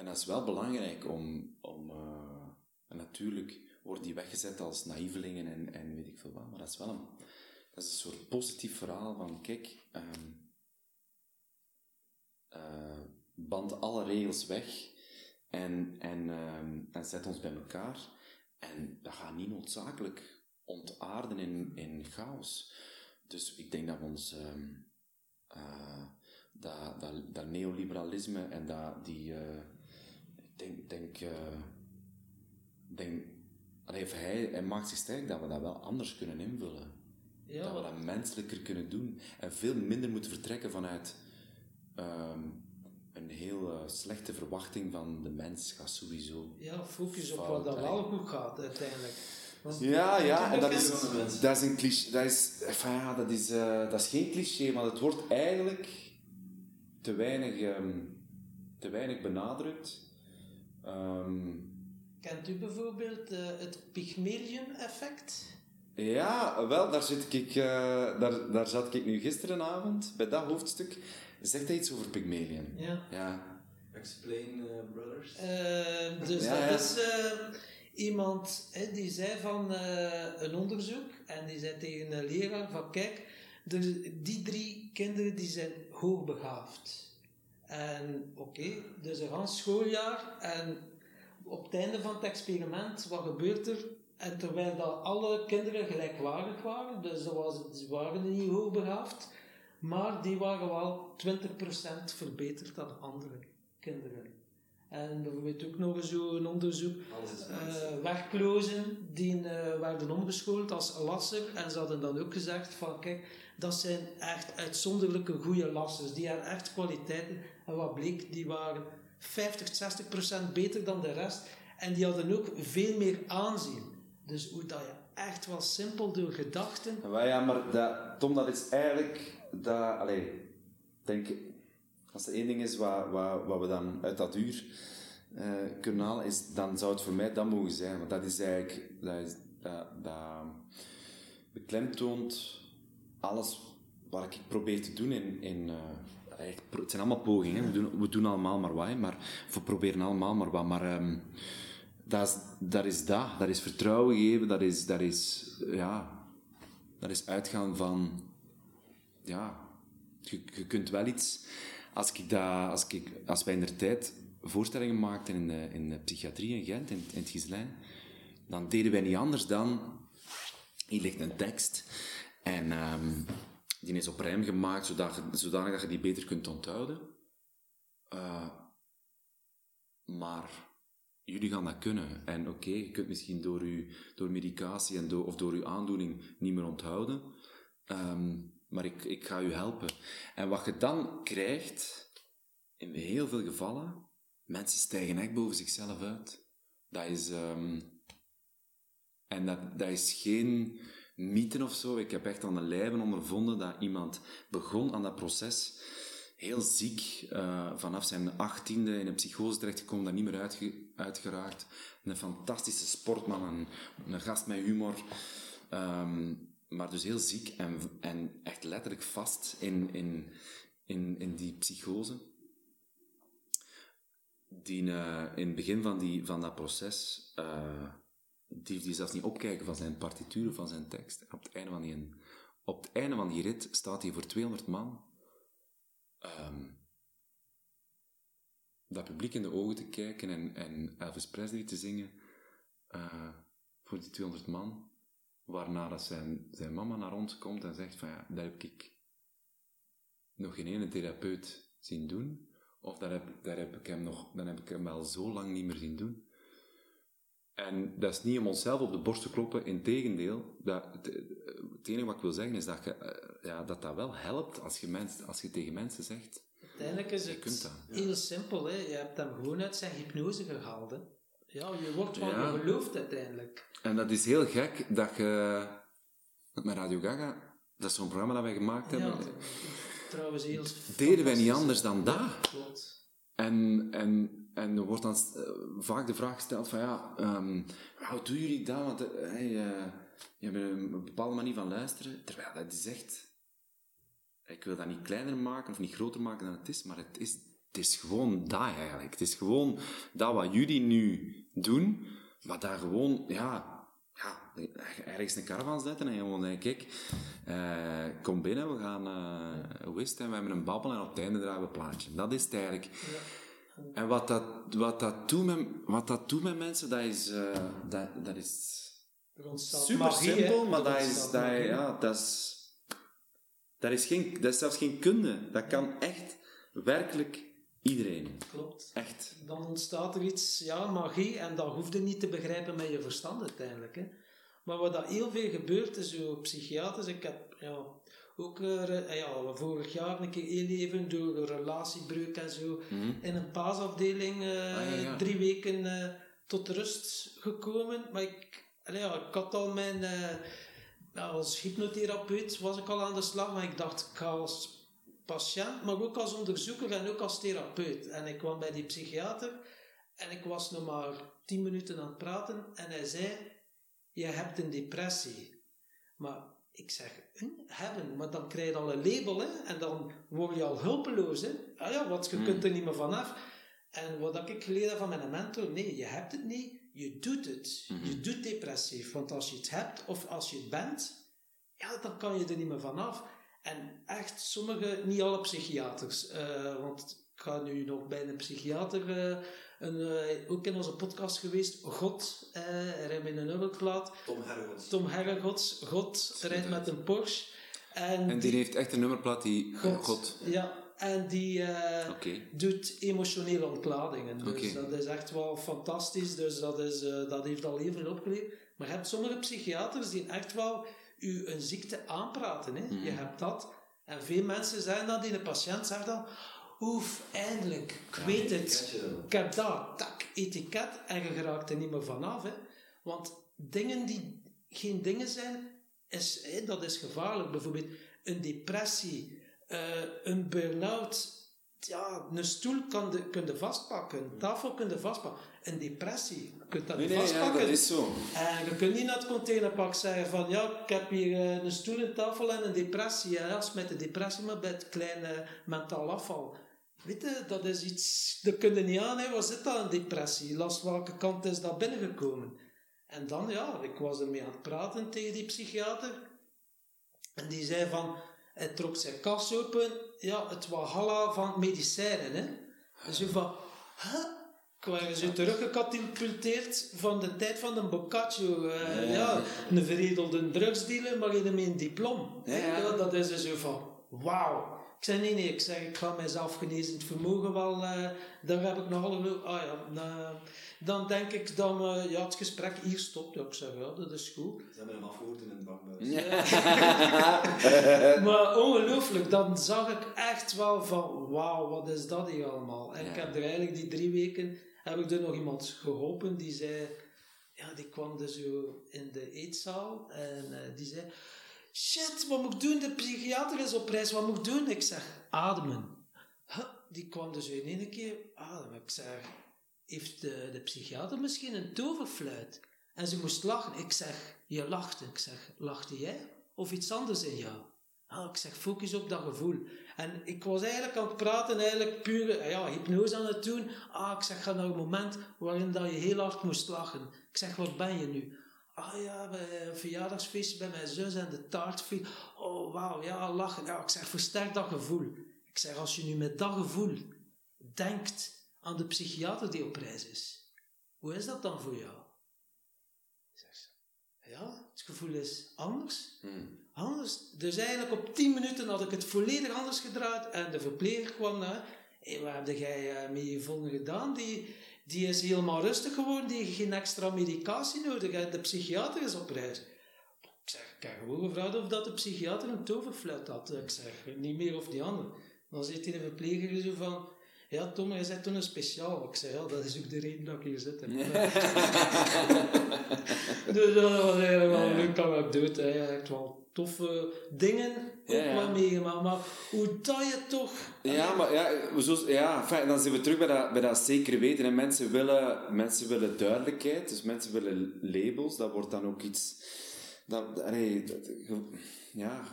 En dat is wel belangrijk om, om eh, natuurlijk worden die weggezet als naïvelingen en, en weet ik veel wat, maar dat is wel een, dat is een soort positief verhaal van, kijk, ehm, eh, band alle regels weg en, en, ehm, en zet ons bij elkaar. En dat gaat niet noodzakelijk ontaarden in, in chaos. Dus ik denk dat ons ehm, eh, dat, dat, dat neoliberalisme en dat die, denk, denk, eh, denk of hij, hij maakt zich sterk dat we dat wel anders kunnen invullen. Ja, dat we dat menselijker kunnen doen. En veel minder moeten vertrekken vanuit ehm, een heel eh, slechte verwachting van de mens gaat sowieso. ja, focus op wat dat wel goed gaat uiteindelijk. Want- Ja, ja, en dat is, dat is een cliché. Dat is, enfin, ja, dat is, eh, dat is geen cliché, maar het wordt eigenlijk te weinig, ehm, te weinig benadrukt. Ehm, Kent u bijvoorbeeld eh, het Pygmalion-effect? ja, wel, daar, zit ik, eh, daar, daar zat ik nu gisterenavond, bij dat hoofdstuk. Zegt hij iets over Pygmalion? Ja. Ja. Explain eh, Brothers. Eh, dus Ja, dat ja. is eh, iemand hè, die zei van eh, een onderzoek en die zei tegen een leraar van kijk, er, die drie kinderen die zijn hoogbegaafd. En oké, dus een gans schooljaar en op het einde van het experiment, wat gebeurt er? En terwijl dat alle kinderen gelijkwaardig waren, dus dat was, ze waren niet hoogbegaafd, maar die waren wel 20% verbeterd dan andere kinderen. En bijvoorbeeld ook nog eens zo'n onderzoek, mens. werklozen die eh, werden omgeschoold als lasser en ze hadden dan ook gezegd van kijk, dat zijn echt uitzonderlijke goede lassers, die hebben echt kwaliteiten. En wat bleek, die waren 50, 60 procent beter dan de rest en die hadden ook veel meer aanzien. Dus hoe dat je echt wel simpel door gedachten ja, maar dat, Tom, dat is eigenlijk... Dat, allee, ik denk, als er één ding is wat, wat, wat we dan uit dat uur eh, kunnen halen, is, dan zou het voor mij dat mogen zijn. Want dat is eigenlijk... Dat, is, dat, dat beklemtoont alles wat ik probeer te doen in... in eh, het zijn allemaal pogingen, we doen, we doen allemaal maar wat, maar we proberen allemaal maar wat. Maar ehm, dat, is, dat is dat. Dat is vertrouwen geven, dat is... Dat is ja, dat is uitgaan van, ja, je, je kunt wel iets. Als, ik dat, als, ik, als wij in de tijd voorstellingen maakten in de, in de psychiatrie in Gent, in, in het Gislijn, dan deden wij niet anders dan, hier ligt een tekst en ehm, die is op rijm gemaakt, zodat, je- zodanig dat je die beter kunt onthouden. Eh, maar jullie gaan dat kunnen. En oké, je kunt misschien door, u, door medicatie en of door uw aandoening niet meer onthouden. Ehm, maar ik, ik ga u helpen. En wat je dan krijgt, in heel veel gevallen, mensen stijgen echt boven zichzelf uit. Dat is... ehm, en dat, dat is geen mythe of zo. Ik heb echt aan de lijve ondervonden dat iemand begon aan dat proces heel ziek, eh, vanaf zijn achttiende in een psychose terechtgekomen, daar niet meer uitge- uitgeraakt. Een fantastische sportman, een, een gast met humor. Ehm, maar dus heel ziek en, en echt letterlijk vast in, in, in, in die psychose. Die eh, in het begin van, die, van dat proces eh, die, zelfs niet opkijken van zijn partituur van zijn tekst. Op het einde van die, op het einde van die rit staat hij voor 200 man ehm, dat publiek in de ogen te kijken en, en Elvis Presley te zingen eh, voor die 200 man. Waarna dat zijn, zijn mama naar ons komt en zegt van ja, dat heb ik nog geen ene therapeut zien doen. Of dat heb, dat heb ik hem nog, dan heb ik hem wel zo lang niet meer zien doen. En dat is niet om onszelf op de borst te kloppen, integendeel. Dat, het, het enige wat ik wil zeggen is dat, je, eh, ja, dat dat wel helpt als je, mens, als je tegen mensen zegt... Uiteindelijk is het dat, heel simpel. Hè? Je hebt hem gewoon uit zijn hypnose gehaald. Hè? Ja, je wordt van Ja. je gelooft uiteindelijk. En dat is heel gek dat je... Met Radio Gaga, dat is zo'n programma dat wij gemaakt Ja, hebben... trouwens heel deden wij niet anders dan dat. Klopt. En, en, en er wordt dan eh, vaak de vraag gesteld van ja, ehm, hoe doen jullie dat? Want eh, hey, eh, je hebt een bepaalde manier van luisteren. Terwijl dat is echt... Ik wil dat niet kleiner maken of niet groter maken dan het is, maar het is, het is gewoon dat eigenlijk. Het is gewoon dat wat jullie nu doen, maar daar gewoon, ja... Ja, ergens een caravan zetten en gewoon kijk, eh, kom binnen, we gaan, het? En we hebben een babbel en op het einde draaien we een plaatje. Dat is het eigenlijk. En wat dat, wat, dat doet met, wat dat doet met mensen, dat is, eh, dat, dat is Er super magie, hè. simpel, maar dat is, dat, ja, dat, is, dat, is geen, dat is zelfs geen kunde. Dat kan echt werkelijk iedereen. Klopt. Echt. Dan ontstaat er iets, ja, magie, en dat hoef je niet te begrijpen met je verstand uiteindelijk. Hè. Maar wat dat heel veel gebeurt, is zo psychiaters, ik heb ja, ook eh, ja, vorig jaar een keer heel even door een relatiebreuk en zo in een paasafdeling eh, Mhm. Ah, ja, ja. drie weken eh, tot rust gekomen. Maar ik, ja, ik had al mijn... als hypnotherapeut was ik al aan de slag, maar ik dacht, ik ga als patiënt, maar ook als onderzoeker en ook als therapeut. En ik kwam bij die psychiater en ik was nog maar tien minuten aan het praten en hij zei, je hebt een depressie. Maar ik zeg, hebben, maar dan krijg je al een label hè? en dan word je al hulpeloos. Hè? Ah ja, want je kunt er niet meer vanaf. En wat ik geleerd heb van mijn mentor, nee, je hebt het niet, je doet het. Je doet depressief, want als je het hebt of als je het bent, ja, dan kan je er niet meer vanaf. En echt, sommige, niet alle psychiaters, eh, want ik ga nu nog bij een psychiater, eh, een, eh, ook in onze podcast geweest, God, eh met een nummerplaat, Tom Herregods. Tom Herregods, God rijdt met een Porsche. En, En die heeft echt een nummerplaat die... God, God. Ja, en die eh, doet emotionele ontladingen. Dus dat is echt wel fantastisch. Dus dat, is, eh, dat heeft al heel veel opgeleverd. Maar je hebt sommige psychiaters die echt wel u een ziekte aanpraten. Hè? Mhm. Je hebt dat. En veel mensen zeggen dan, die de patiënt zegt dan... Oef, eindelijk, ik weet het. Ik heb dat, tak, etiket. En je geraakt er niet meer vanaf. Hè? Want dingen die geen dingen zijn, is, hè, dat is gevaarlijk. Bijvoorbeeld een depressie, eh, een burn-out. Ja, een stoel kan de, kun je vastpakken, een tafel kun je vastpakken. Een depressie, je kunt dat Nee, niet nee, ja, vastpakken. dat is zo. En je kunt niet naar het containerpak zeggen van ja, ik heb hier eh, een stoel, een tafel en een depressie. Ja, als met de depressie, maar bij het kleine mentaal afval. Weet je, dat is iets, dat kun je niet aan. Hè. Wat zit dat, een depressie? Last welke kant is dat binnengekomen? En dan, ja, ik was ermee aan het praten tegen die psychiater. En die zei van, hij trok zijn kast open. Ja, het walhalla van medicijnen. Hè. En zo van, huh? Ik werd zo teruggecatapulteerd van de tijd van de Boccaccio. eh, ja. een veredelde drugsdealer, maar in een diploma. Ja, dat is er zo van, wauw. Ik zei, nee, nee, ik zeg, ik ga mijzelf genezend vermogen wel, eh, daar heb ik nog al een... Ah ja, dan denk ik dan, eh, ja, het gesprek hier stopt. Ja, ik zeg, ja, dat is goed. Ze hebben hem afgehoord in een bankbuis. Maar ongelooflijk, dan zag ik echt wel van, wauw, wat is dat hier allemaal? En ik heb er eigenlijk die drie weken, heb ik er nog iemand geholpen die zei, ja, die kwam dus zo in de eetzaal en eh, die zei, shit, wat moet ik doen? De psychiater is op reis, wat moet ik doen? Ik zeg, ademen. Die kwam dus in één keer ademen. Ik zeg, heeft de, de psychiater misschien een toverfluit? En ze moest lachen. Ik zeg, je lacht. Ik zeg, lachte jij? Of iets anders in jou? Ah, ik zeg, focus op dat gevoel. En ik was eigenlijk aan het praten, eigenlijk puur ja, hypnose aan het doen. Ah, ik zeg, ga naar een moment waarin dat je heel hard moest lachen. Ik zeg, wat ben je nu? Ah ja, bij een verjaardagsfeestje bij mijn zus en de taart viel. Oh, wauw, ja, lachen. Ja, ik zeg, versterk dat gevoel. Ik zeg, als je nu met dat gevoel denkt aan de psychiater die op reis is, hoe is dat dan voor jou? Ja, het gevoel is anders. Hmm. Anders. Dus eigenlijk op 10 minuten had ik het volledig anders gedraaid en de verpleger kwam naar. Hey, wat heb jij uh, met je volgende gedaan? Die, die is helemaal rustig geworden, die heeft geen extra medicatie nodig en de psychiater is op reis. Ik zeg, ik heb gewoon gevraagd of dat de psychiater een toverfluit had. Ik zeg, niet meer of die ander. Dan zit hij de verpleger zo van, ja Tom, jij bent toen een speciaal. Ik zeg, ja, dat is ook de reden dat ik hier zit. dus dat was eigenlijk wel een leuke anekdote. Echt wel toffe dingen ook Ja, meegemaakt. Maar hoe dat je toch... Ja, maar ja, zo, ja dan zijn we terug bij dat, bij dat zekere weten. En mensen willen, mensen willen duidelijkheid, dus mensen willen labels. Dat wordt dan ook iets... Dat, allee, dat- ge- ja,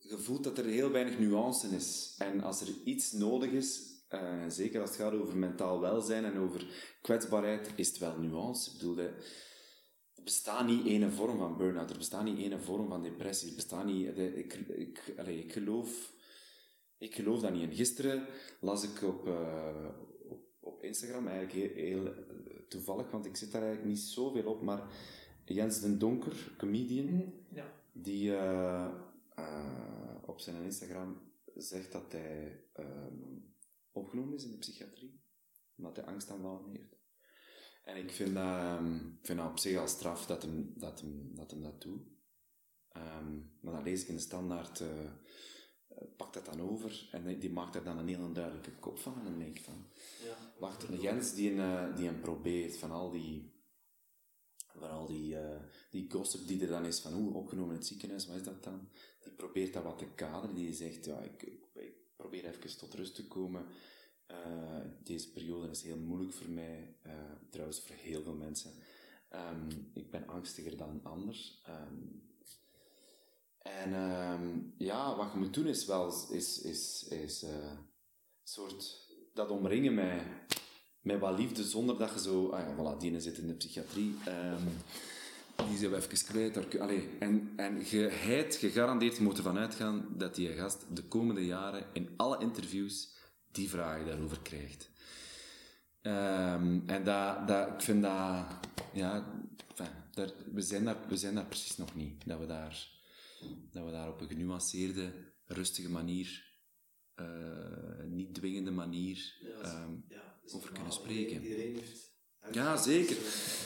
je- voelt dat er heel weinig nuance is. En als er iets nodig is, eh, zeker als het gaat over mentaal welzijn en over kwetsbaarheid, is het wel nuance. Ik bedoel, er bestaat niet één vorm van burn-out, er bestaat niet één vorm van depressie, er bestaat niet... de- ik, ik, allee, ik geloof... Ik geloof dat niet. En gisteren las ik op, eh, op, op Instagram, eigenlijk heel, heel, eh, toevallig, want ik zit daar eigenlijk niet zoveel op, maar Jens den Donker, comedian, Ja. die eh, op zijn Instagram zegt dat hij ehm, opgenomen is in de psychiatrie, omdat hij angstaanvallen heeft. En ik vind dat, ehm, vind dat op zich al straf dat hem dat, hem, dat, hem dat doet. Ehm, maar dan lees ik in de standaard, eh, pakt dat dan over en die- maakt daar dan een heel duidelijke kop van. En dan denk ik van, Ja. wacht, een Jens die, een, eh, die hem probeert van al die, van al die, eh, die gossip die er dan is van hoe opgenomen in het ziekenhuis, wat is dat dan? Die probeert dat wat te kaderen, die zegt, ja, ik, ik, ik probeer even tot rust te komen. Eh, deze periode is heel moeilijk voor mij, eh, trouwens voor heel veel mensen. Ehm, ik ben angstiger dan anders. Ehm, en ehm, ja, wat je moet doen is wel is, is, is eh, soort dat omringen met, met wat liefde zonder dat je zo. Ah ja, voilà, die zit in de psychiatrie. die zijn we even kwijt. En en je heit gegarandeerd, je moet ervan uitgaan dat die gast de komende jaren in alle interviews die vragen daarover krijgt. Ehm, en dat, dat, ik vind dat, ja, enfin, daar, we, zijn daar, we zijn daar precies nog niet. Dat we daar, dat we daar op een genuanceerde, rustige manier, eh, niet dwingende manier, Ja, ehm, ja, over kunnen spreken. Iedereen, heeft... Ja, zeker.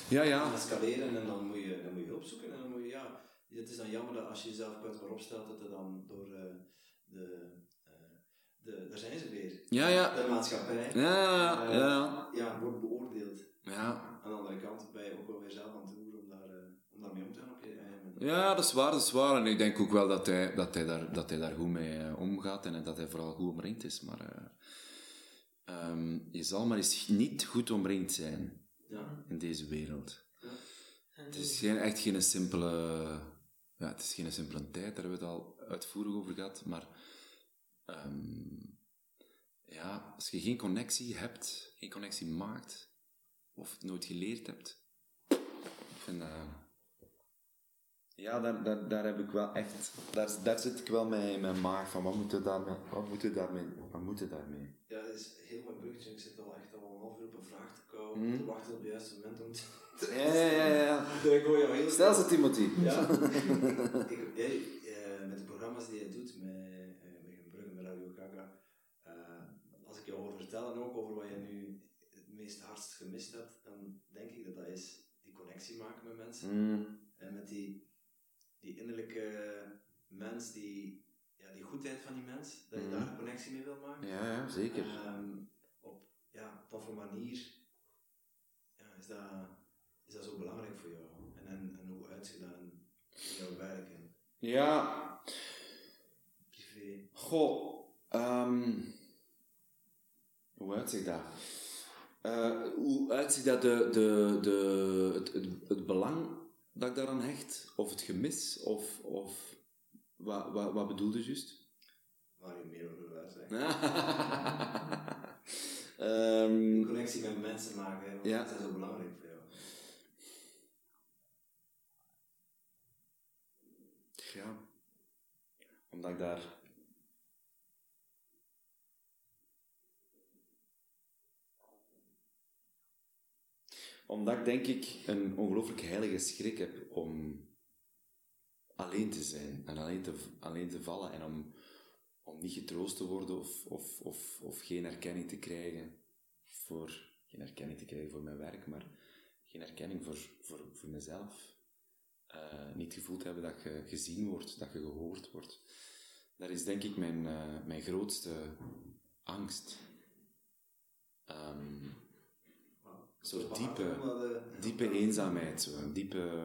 Ja, ja. escaleren en dan moet, je, dan moet je hulp zoeken en dan moet je, ja... Het is dan jammer dat als je jezelf kwetsbaar opstelt, dat er dan door eh, de, de... Daar zijn ze weer. Ja, ja. De maatschappij. Ja, eh, ja. ja, wordt beoordeeld. Ja, Aan de andere kant ben je ook wel weer zelf aan het roer om, daar, eh, om daarmee om te gaan op je eigen moment. ja, dat is waar, dat is waar. En ik denk ook wel dat hij, dat hij, daar, dat hij daar goed mee eh, omgaat en dat hij vooral goed omringd is. Maar eh, ehm, je zal maar eens niet goed omringd zijn Ja. in deze wereld. Het is geen, echt geen simpele... Ja, het is geen simpele tijd, daar hebben we het al uitvoerig over gehad. Maar ehm, ja, als je geen connectie hebt, geen connectie maakt, of het nooit geleerd hebt, ik vind dat... Ja, daar, daar, daar heb ik wel echt... Daar, daar zit ik wel mee in mijn maag van, wat moeten we daarmee... Wat moeten we daarmee... Wat moeten daarmee? Ja, dat is heel mooi bruggetje. Ik zit al echt al een half uur op een vraag te komen, Mhm. te wachten op het juiste moment om te... Ja, ja, ja, ja. Ik hoor jou heel Stel ze, Timothy. Ja. ik, jij, eh, met de programma's die je doet met Gen Brugge, met Radio Gaga, eh, als ik jou hoor vertellen ook over wat je nu het meest hardst gemist hebt, dan denk ik dat dat is die connectie maken met mensen. Mm. En met die, die innerlijke mens, die, ja, die goedheid van die mens, dat je Mhm. daar een connectie mee wil maken. Ja, ja, zeker. Ehm, op, ja, op wat voor manier ja, is, dat, is dat zo belangrijk voor jou? En, en, en hoe uitziet dat in jouw werk en Ja, privé? Goh, ehm, hoe uitziet dat? Eh, hoe uitziet dat de, de, de, het, het, het belang dat ik daaraan hecht? Of het gemis? Of, of Wat, wat, wat bedoelde juist? Waar je meer over luistert. Ehm, Connectie met mensen maken, want Ja. dat is zo belangrijk voor jou. ja. Omdat ik daar... Omdat ik denk ik een ongelooflijk heilige schrik heb om alleen te zijn en alleen te, alleen te vallen en om, om niet getroost te worden of, of, of, of geen erkenning te krijgen voor, geen erkenning te krijgen voor mijn werk, maar geen erkenning voor, voor, voor mezelf. Eh, niet gevoeld hebben dat je gezien wordt, dat je gehoord wordt. Dat is denk ik mijn, eh, mijn grootste angst. Een soort diepe, diepe eenzaamheid, zo. een diepe...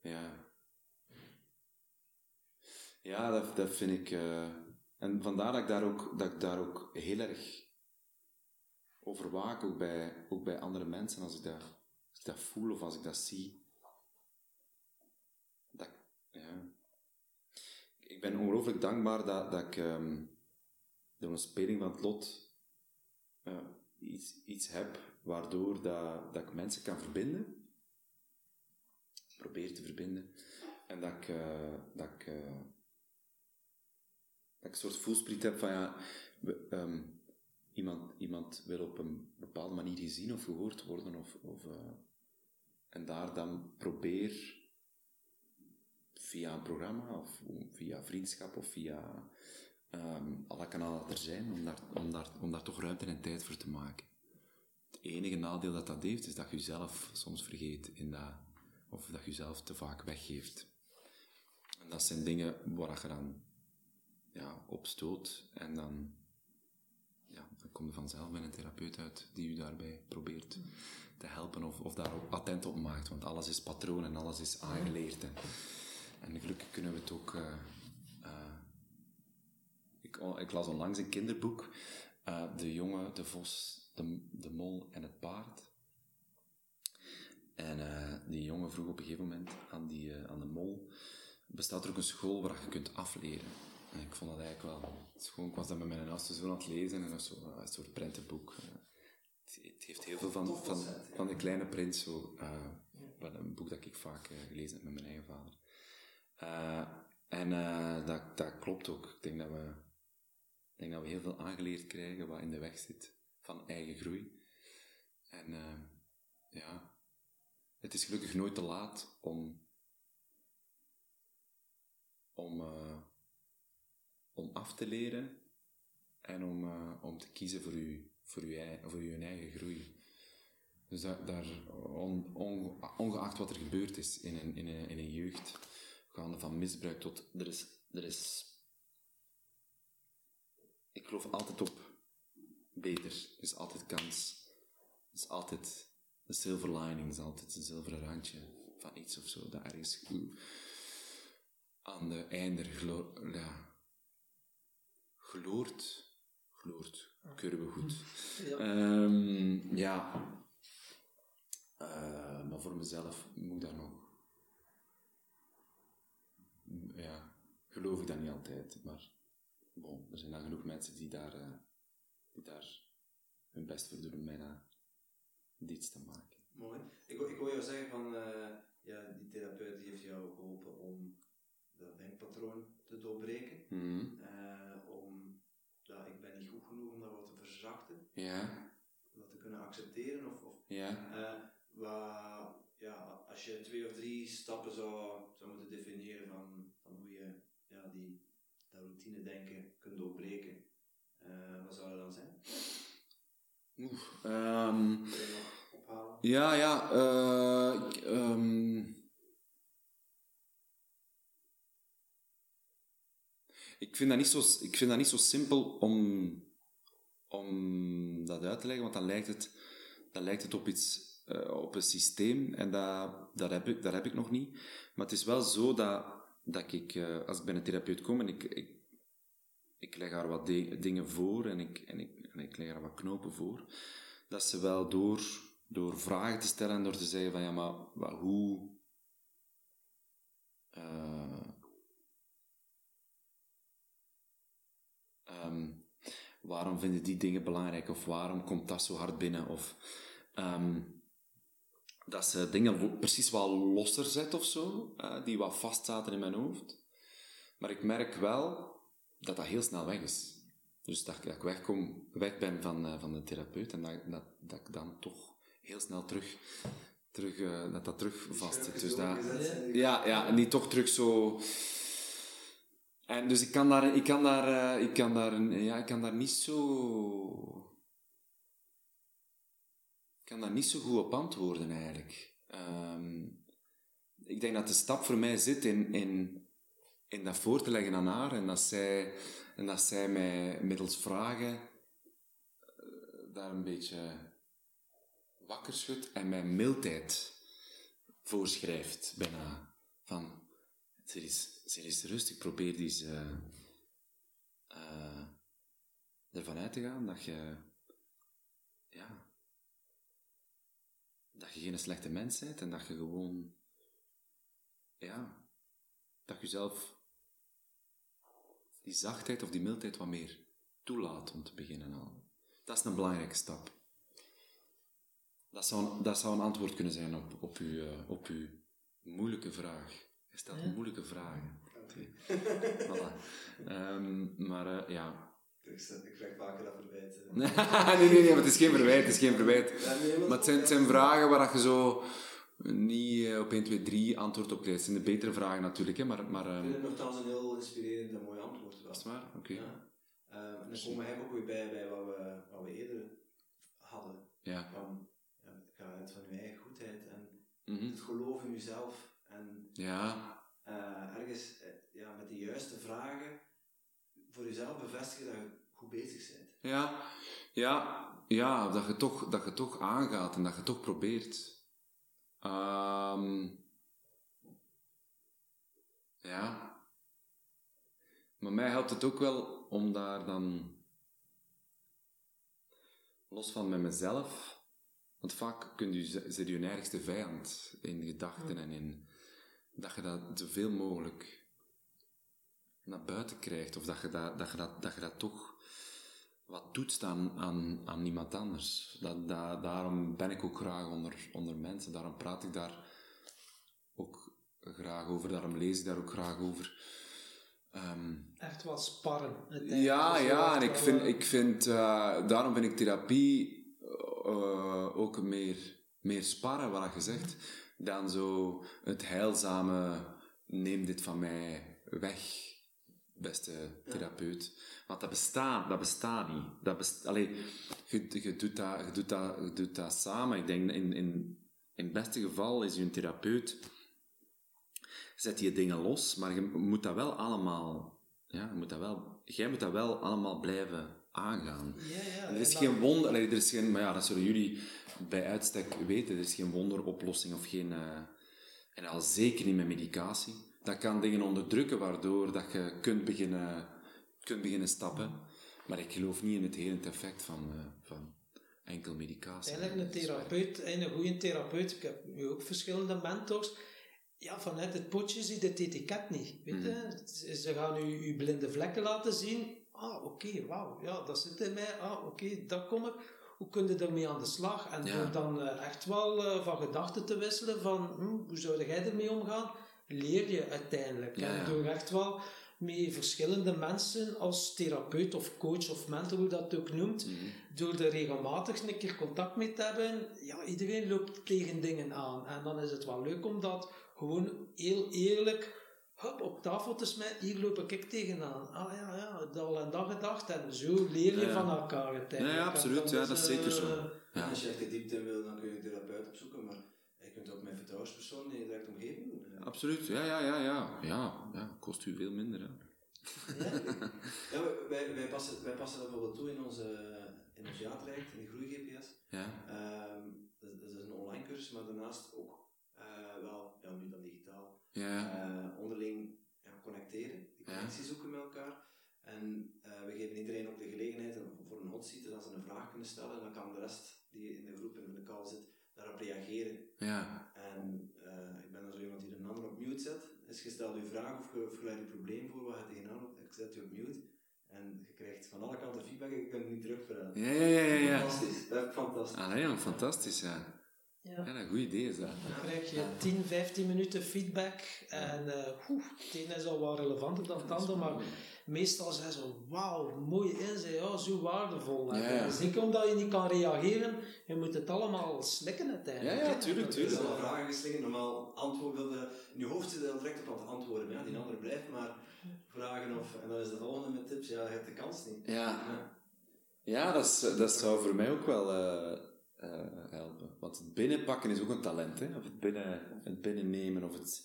Ja. Ja, dat, dat vind ik... eh, en vandaar dat ik daar ook, dat ik daar ook heel erg over waak, ook bij, ook bij andere mensen, als ik, dat, als ik dat voel of als ik dat zie. Dat, ik- ja. Ik ben ongelooflijk dankbaar dat, dat ik ehm, door een speling van het lot eh, iets, iets heb waardoor dat, dat ik mensen kan verbinden. Probeer te verbinden. En dat ik, eh, dat ik, eh, dat ik een soort voelspriet heb van ja, ehm, iemand, iemand wil op een bepaalde manier gezien of gehoord worden of, of eh, en daar dan probeer via een programma of via vriendschap of via ehm, alle kanalen dat er zijn, om daar, om, daar, om daar toch ruimte en tijd voor te maken. Enige nadeel dat dat heeft, is dat je jezelf soms vergeet in dat, of dat je jezelf te vaak weggeeft. En dat zijn dingen waar je dan ja, op stoot en dan, ja, dan kom je vanzelf bij een therapeut uit die je daarbij probeert te helpen of, of daar attent op maakt, want alles is patroon en alles is aangeleerd. En, en gelukkig kunnen we het ook. eh, eh, ik, ik las onlangs een kinderboek, eh, De jongen, de vos, de, de mol en het paard. En eh, die jongen vroeg op een gegeven moment aan, die, eh, aan de mol: bestaat er ook een school waar je kunt afleren? En ik vond dat eigenlijk wel schoon. Ik was dat met mijn oudste zoon aan het lezen en zo, eh, een soort prentenboek. Het, het heeft heel veel van, van, van de kleine prins, zo, een boek dat ik vaak gelezen heb met mijn eigen vader. En dat, dat klopt ook. Ik denk dat, we, ik denk dat we heel veel aangeleerd krijgen wat in de weg zit van eigen groei. En eh, ja, het is gelukkig nooit te laat om, om, eh, om af te leren en om, eh, om te kiezen voor je, voor voor je eigen groei. Dus daar, daar on- on- ongeacht wat er gebeurd is in een, in een, in een jeugd, gaande van misbruik tot... Er is, er is... Ik geloof altijd op beter. Er is altijd kans. Er is altijd een silver lining. Er is altijd een zilveren randje van iets of zo. Dat ergens goed aan de einde gelo- ja, gloort. Gloort. Keuren we goed. Ja. Ehm, ja. Eh, maar voor mezelf moet ik daar nog... Ja, geloof ik dat niet altijd. Maar bon, er zijn dan genoeg mensen die daar, eh, daar hun best voor doen om mij dat iets te maken. Mooi. Ik, ik wil jou zeggen van, eh, ja, die therapeut die heeft jou geholpen om dat denkpatroon te doorbreken. Eh, om, dat ik ben niet goed genoeg om dat wat te verzachten, Ja, om dat te kunnen accepteren. Of, of ja. eh, wat, ja, als je twee of drie stappen zou, zou moeten definiëren van, van hoe je ja, die, dat routine denken kunt doorbreken, eh, wat zou dat dan zijn? Oeh, ehm, ophalen? Ja, ja. ik, ehm, ik, vind dat niet zo, ik vind dat niet zo simpel om, om dat uit te leggen, want dan lijkt het, dan lijkt het op iets, eh, op een systeem en dat, dat, heb ik, dat heb ik nog niet. Maar het is wel zo dat, dat ik, als ik bij een therapeut kom en ik, ik, ik leg haar wat dingen voor en ik, en, ik, en ik leg haar wat knopen voor. Dat ze wel door, door vragen te stellen en door te zeggen van ja, maar hoe. Uh, um, waarom vinden die dingen belangrijk? Of waarom komt dat zo hard binnen? Of ehm, dat ze dingen precies wel losser zet of zo, eh, die wat vastzaten in mijn hoofd. Maar ik merk wel dat dat heel snel weg is. Dus dat, ik wegkom, weg ben van, eh, van de therapeut en dat, dat, dat ik dan toch heel snel terug, terug uh, dat dat terug vast. Dus dat, ja, ja, en toch terug zo... En dus ik kan daar, ik kan daar, uh, ik kan daar, ja, ik kan daar niet zo... Ik kan daar niet zo goed op antwoorden, eigenlijk. Um, ik denk dat de stap voor mij zit in, in, in dat voor te leggen aan haar en dat zij, en dat zij mij middels vragen daar een beetje wakker schudt en mij mildheid voorschrijft, bijna. Van, ze is, ze is rustig, probeer die uh, uh, ervan uit te gaan dat je, ja, dat je geen slechte mens bent en dat je gewoon, ja, dat je zelf die zachtheid of die mildheid wat meer toelaat om te beginnen al. Dat is een belangrijke stap. Dat zou, dat zou een antwoord kunnen zijn op, op, uw, uh, op uw moeilijke vraag. Je stelt ja. moeilijke vragen. voilà. Um, maar uh, ja. Ik krijg vaker dat verwijt. nee, nee, nee, maar het is geen verwijt. Het is geen verwijt. Ja, nee, maar het zijn, het zijn vragen waar je zo niet uh, op 1, 2, 3 antwoord op krijgt. Het zijn de betere vragen natuurlijk. Hè, maar, maar. Ik vind het nogthans een heel inspirerend en mooi antwoord. Wel. Is waar? Oké. Okay. Ja. Uh, en dan komen we eigenlijk ook weer bij, bij wat, we, wat we eerder hadden. Ja. Van, ga uit van je eigen goedheid en mm -hmm. het geloof in jezelf. En ja. uh, ergens ja, met de juiste vragen voor jezelf bevestigen dat je goed bezig bent. Ja, ja, ja dat, je toch, dat je toch aangaat en dat je toch probeert. Um, ja. Maar mij helpt het ook wel om daar dan, los van met mezelf, want vaak kun je, zit je ergste vijand in gedachten en in dat je dat zoveel mogelijk naar buiten krijgt, of dat je dat, dat, je dat, dat, je dat toch wat doet aan, aan, aan iemand anders. Dat, dat, daarom ben ik ook graag onder, onder mensen, daarom praat ik daar ook graag over, daarom lees ik daar ook graag over. Um, echt wat sparren. Ja, ja, en ik vind, ik vind uh, daarom vind ik therapie uh, ook meer, meer sparren, wat je zegt, dan zo het heilzame, neem dit van mij weg, beste therapeut. Want dat bestaat, dat bestaat niet. Dat best, allee, je, je, doet dat, je, doet dat, je doet dat samen. Ik denk, in, in, in het beste geval is je een therapeut, zet je dingen los, maar je moet dat wel allemaal, ja, je moet dat wel, jij moet dat wel allemaal blijven aangaan. Ja, ja, er is geen wonder, allee, er is geen, maar ja, dat zullen jullie bij uitstek weten, er is geen wonderoplossing of geen, uh, en al zeker niet met medicatie. Dat kan dingen onderdrukken waardoor dat je kunt beginnen, kunt beginnen stappen. Maar ik geloof niet in het hele effect van, uh, van enkel medicatie. Eigenlijk een therapeut, een goede therapeut, ik heb nu ook verschillende mentors, ja, vanuit het potje ziet het etiket niet. Weet je? Mm. Ze gaan u uw blinde vlekken laten zien. Ah, oké, okay, wauw, ja, dat zit in mij. Ah, oké, okay, dat kom ik. Hoe kun je ermee aan de slag? En ja. door dan uh, echt wel van gedachten te wisselen van hm, hoe zou jij ermee omgaan, leer je uiteindelijk. Ja, en door echt wel met verschillende mensen als therapeut of coach of mentor, hoe dat ook noemt, mm. door er regelmatig een keer contact mee te hebben, ja, iedereen loopt tegen dingen aan. En dan is het wel leuk om dat gewoon heel eerlijk op tafel te smijten, hier loop ik tegenaan. Ah ja, ja, dat al en dat gedacht. En zo leer je Ja. van elkaar uiteindelijk. Ja, ja, absoluut. Ja, dat is zeker zo. eh, Ja. Als je echt de diepte in wil, dan kun je een therapeut opzoeken, maar je kunt ook met vertrouwenspersoon in je directe omgeving doen. hè. Absoluut, ja, ja, ja, ja. Ja, ja kost u veel minder, hè. Ja, wij- wij, wij, passen, wij passen dat bijvoorbeeld toe in onze, in ons jaartraject, in de Groei-GPS. Ja, Ehm, dat, dat is een online cursus, maar daarnaast ook eh, wel, ja, nu dan digitaal, ja, eh, onderling ja, connecteren, die connectie zoeken met elkaar. En eh, we geven iedereen ook de gelegenheid om- voor een hot seat, dat ze een vraag kunnen stellen, en dan kan de rest die in de groep en in de call zit, daarop reageren. ja. En eh, ik ben dan zo iemand die een ander op mute zet. Dus je stelt je vraag of je, of je leidt je probleem voor wat je tegenaan loopt. Ik zet je op mute. En je krijgt van alle kanten feedback en je kunt het niet terugpraten. Ja, ja, ja, ja. ja. Fantastisch, dat is fantastisch. Ah ja, fantastisch, ja. Ja. Ja, een goed idee is dat. Dan krijg je 10, 15 minuten feedback en uh, oeh, het ene is al wat relevanter dan het andere, maar meestal zijn ze wauw, mooi inzicht, ja, zo waardevol. Ja, ja. Zeker omdat je niet kan reageren, je moet het allemaal slikken uiteindelijk. Ja, ja, hè. tuurlijk, Er tuurlijk. zijn al vragen geslingen, normaal antwoorden, wilde, in je hoofd zit je dan direct op aan het antwoorden, maar ja, die andere blijft maar vragen of, en dan is de volgende met tips, ja, je hebt de kans niet. Ja, Ja. ja dat, is, dat zou voor mij ook wel eh, eh, helpen. Want het binnenpakken is ook een talent, hè. Of het, binnen, het binnennemen, of het...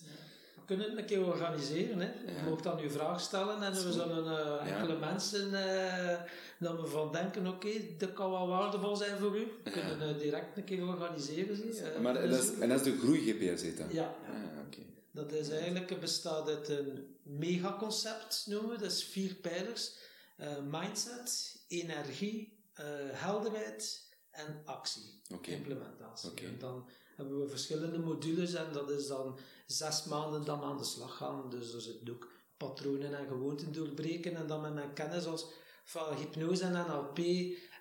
We kunnen het een keer organiseren. Hè. Je Ja. mag dan uw vraag stellen en we zullen eh, Ja. enkele mensen uh, dat we van denken, oké, dat kan wel waardevol zijn voor u. We kunnen uh, direct een keer organiseren. Uh, Maar dat is, en dat is de groei-GPS, heet dat? Ja, Ah, oké. dat is eigenlijk, bestaat uit een megaconcept, noemen we, dat is vier pijlers. Uh, mindset, energie, uh, helderheid en actie, implementatie. En dan hebben we verschillende modules en dat is dan zes maanden dan aan de slag gaan. Dus er zitten ook patronen en gewoonten doorbreken en dan met mijn kennis als van hypnose en NLP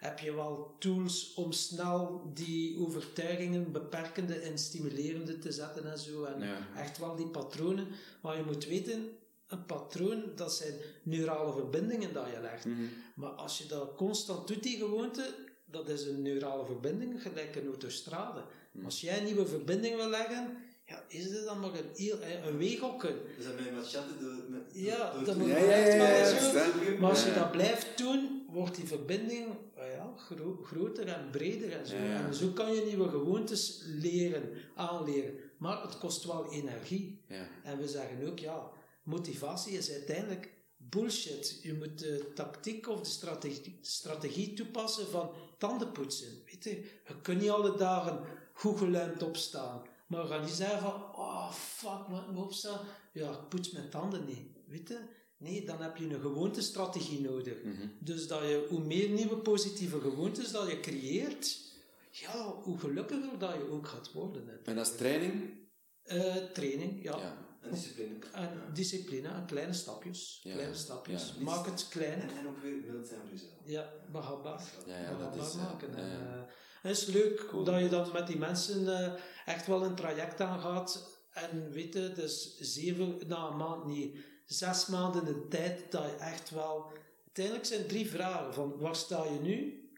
heb je wel tools om snel die overtuigingen beperkende en stimulerende te zetten en zo. En Ja. echt wel die patronen. Maar je moet weten, een patroon, dat zijn neurale verbindingen dat je legt. Mhm. Maar als je dat constant doet, die gewoonte, dat is een neurale verbinding, gelijk een autostrade. Als jij een nieuwe verbinding wil leggen, ja, is het dan maar een, heel, een weegokken. Dus je met chatten door... Met, Ja, door, dat moet Ja, ja, ja, zo. verstaan. Maar als je dat blijft doen, wordt die verbinding eh, ja, gro- groter en breder en zo. Ja, ja. En zo kan je nieuwe gewoontes leren, aanleren. Maar het kost wel energie. Ja. En we zeggen ook, ja, motivatie is uiteindelijk bullshit. Je moet de tactiek of de strategie, strategie toepassen van tandenpoetsen. Weet je, je kunt niet alle dagen goed geluimd opstaan. Maar ga niet zeggen van, oh fuck, moet ik me opstaan? Ja, ik poets mijn tanden niet. Weet je? Nee, dan heb je een gewoontestrategie nodig. Dus dat je, hoe meer nieuwe positieve gewoontes dat je creëert, ja, hoe gelukkiger dat je ook gaat worden. En dat is training? Eh, training, ja. Ja. En discipline. En discipline, kleine stapjes. Ja. Kleine stapjes. Ja. Maak het klein. En, en ook weer mild zijn voor jezelf. Ja, behapbaar. Ja, ja, dat is, eh, maken. En, het is leuk dat je dan met die mensen eh, echt wel een traject aangaat. En weet je, dus zeven, na een maand niet, zes maanden de tijd dat je echt wel... Uiteindelijk zijn drie vragen. Van waar sta je nu?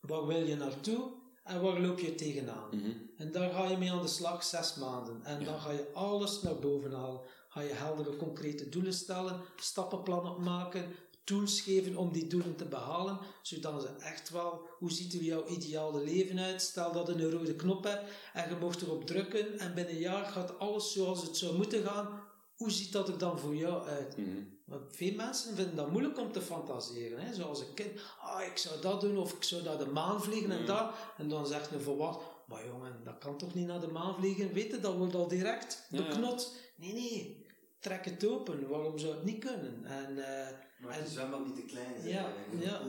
Waar wil je naartoe? En waar loop je tegenaan? Mhm. En daar ga je mee aan de slag zes maanden. En dan ga je alles naar boven halen. Ga je heldere, concrete doelen stellen, stappenplannen maken, tools geven om die doelen te behalen, zodat ze echt wel, hoe ziet er jouw ideale leven uit? Stel dat je een rode knop hebt en je mocht erop drukken en binnen een jaar gaat alles zoals het zou moeten gaan. Hoe ziet dat er dan voor jou uit? Mhm. Want veel mensen vinden dat moeilijk om te fantaseren. Hè? Zoals een kind, ah, ik zou dat doen of ik zou naar de maan vliegen en dat. En dan zegt een volwassen, maar jongen, dat kan toch niet naar de maan vliegen? Weet je, dat wordt al direct beknot. Nee, nee, trek het open. Waarom zou het niet kunnen? En, eh, Maar En- het zwembad niet te klein zijn. Ja, en ja.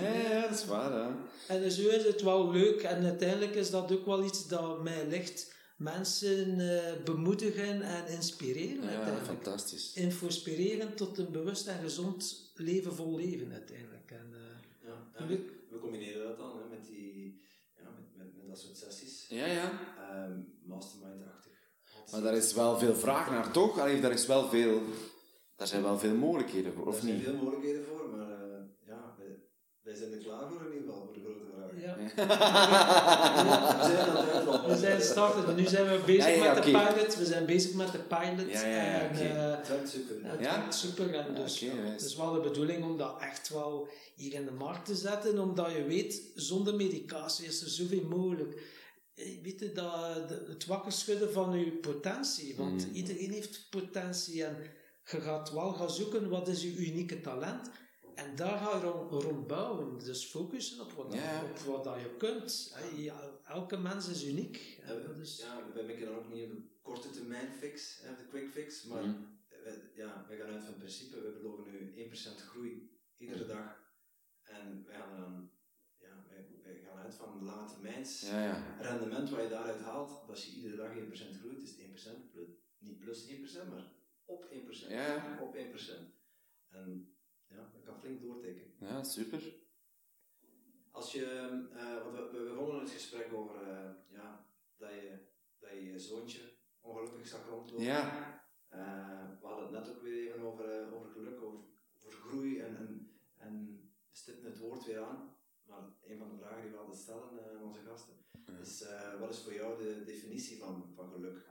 Ja, ja, dat is waar, hè. en zo is het wel leuk. En uiteindelijk is dat ook wel iets dat mij ligt. Mensen eh, bemoedigen en inspireren Ja, uiteindelijk. fantastisch. Inspireren tot een bewust en gezond leven vol leven uiteindelijk. En, eh, Ja, en we, we combineren dat dan hè, met, die, ja, met, met, met dat soort sessies. Ja, ja. Ehm, Mastermind-achtig. Maar daar is wel veel vraag naar, toch? Allee, daar is wel veel... Daar zijn wel veel mogelijkheden voor, Er of zijn niet? veel mogelijkheden voor, maar wij zijn er klaar voor in ieder geval, voor de grote vraag. ja. We zijn aan het. We zijn starten. Nu zijn we bezig Ja, ja, met de pilot. We zijn bezig met de pilot. Ja, ja, ja, en, oké. eh, Het werkt super. het Ja? werkt super. En dus, nice. het is wel de bedoeling om dat echt wel hier in de markt te zetten. Omdat je weet, zonder medicatie is er zoveel mogelijk. Eh, Weet je, dat, het wakker schudden van je potentie. Want Mm. iedereen heeft potentie. En je gaat wel gaan zoeken wat is je unieke talent. En daar ga je rond, rond bouwen. Dus focussen op wat, op wat dat je kunt. Ja, elke mens is uniek. We, is, ja, wij mikken dan ook niet op de korte termijn fix, de quick fix, maar Mhm. wij, ja, wij gaan uit van het principe, we beloven nu 1% groei iedere dag. En wij gaan, dan, ja, wij, wij gaan uit van lange termijns Ja, ja. rendement wat je daaruit haalt. Als je iedere dag 1% groeit, is het 1%, plus, niet plus 1%, maar op 1%. Ja. Op 1%. En Ja, dat kan flink doortikken. Ja, super. Als je, eh, want we, we begonnen het gesprek over eh, ja, dat, je, dat je je zoontje ongelukkig zag rondlopen. Ja. Eh, we hadden het net ook weer even over, over geluk, over, over groei en, en, en stipten het woord weer aan. Maar een van de vragen die we altijd stellen aan onze gasten is: wat is voor jou de definitie van, van geluk?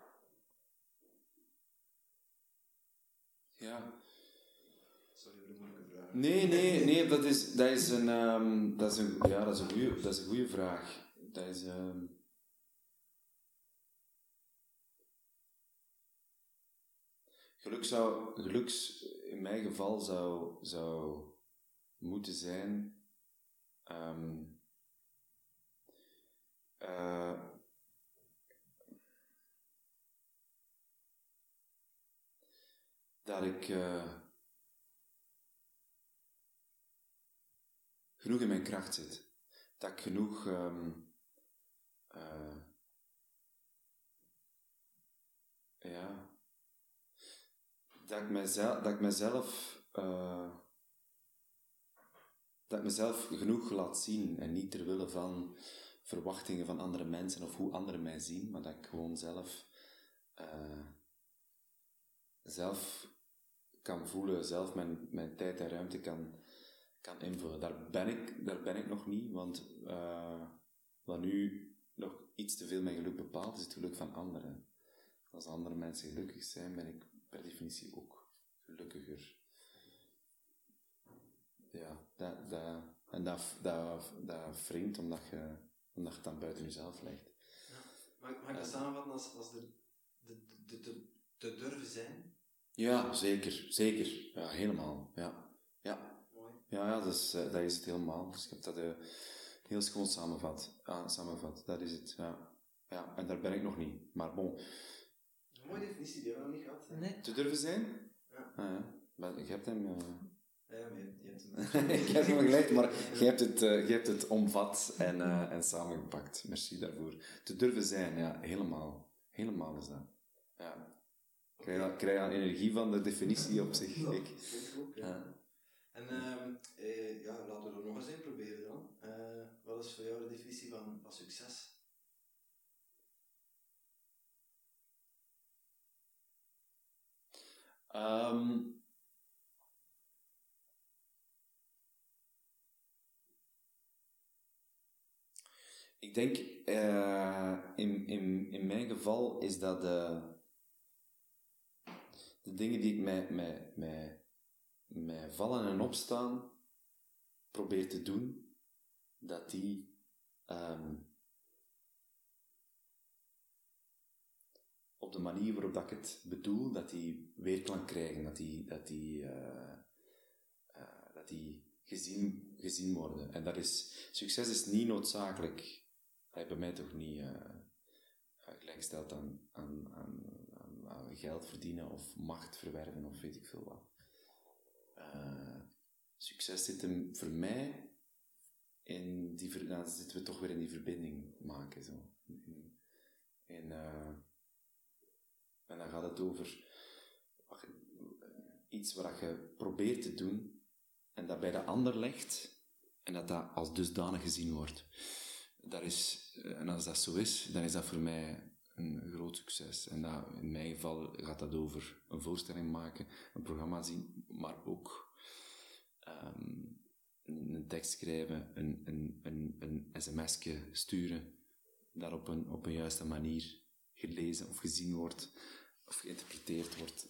Ja. Sorry voor de moeilijke vraag. Nee, nee, nee, dat is, dat is een, ehm, dat is een, ja, dat is een goeie, dat is een goede vraag. Dat is, ehm, geluk zou, geluks, in mijn geval zou, zou moeten zijn, ehm, eh, dat ik, eh, genoeg in mijn kracht zit. Dat ik genoeg ehm, eh, ja, dat ik mezelf, dat ik mezelf eh, dat mezelf genoeg laat zien en niet ter wille van verwachtingen van andere mensen of hoe anderen mij zien, maar dat ik gewoon zelf eh, zelf kan voelen, zelf mijn, mijn tijd en ruimte kan, kan invullen. Daar ben ik, daar ben ik nog niet, want eh, wat nu nog iets te veel mijn geluk bepaalt, is het geluk van anderen. Als andere mensen gelukkig zijn, ben ik per definitie ook gelukkiger. Ja, dat, dat, en dat, dat, dat wringt omdat je, omdat je het dan buiten jezelf legt. Mag, mag ik dat samenvatten als, als de, de, de, de, te durven zijn? Ja, zeker, zeker. Ja, helemaal. Ja, ja. Ja, ja dat, is, eh, dat is het helemaal. Dus ik heb dat eh, heel schoon samenvat. Samenvat. Dat is het, ja. ja. En daar ben ik nog niet. Maar bon, Een mooie definitie, die hebben we nog niet gehad. hè? Nee. te durven zijn? Ja. Ah, ja. Maar je hebt hem... eh, Ja, maar je, je hebt hem. ik heb hem geleid, maar je hebt het, eh, je hebt het omvat en, eh, en samengepakt. Merci daarvoor. Te durven zijn, ja, helemaal. Helemaal is dat. Ja. Krijg je, krijg je energie van de definitie op zich? Ja, Ik. vind ik ook, ja. En ehm, eh, ja, laten we er nog eens een proberen dan. Eh, wat is voor jou de definitie van, succes? Ehm, ik denk, eh, in, in, in mijn geval is dat de, de dingen die ik mij, mij, mij, mij vallen en opstaan probeer te doen, dat die ehm, op de manier waarop dat ik het bedoel, dat die weerklank krijgen, dat die, dat die, eh, eh, dat die gezien, gezien worden. En dat is, succes is niet noodzakelijk, eh, bij mij toch niet eh, eh, aan, aan, aan, aan geld verdienen of macht verwerven of weet ik veel wat. Eh, succes zit hem voor mij in die, dan zitten we toch weer in die verbinding maken. Zo. In, eh, en dan gaat het over iets wat je probeert te doen en dat bij de ander legt en dat dat als dusdanig gezien wordt. Dat is, en als dat zo is, dan is dat voor mij een groot succes. En dat, in mijn geval gaat dat over een voorstelling maken, een programma zien, maar ook ehm, een tekst schrijven, een, een, een, een sms'je sturen, dat op een, op een juiste manier gelezen of gezien wordt, of geïnterpreteerd wordt.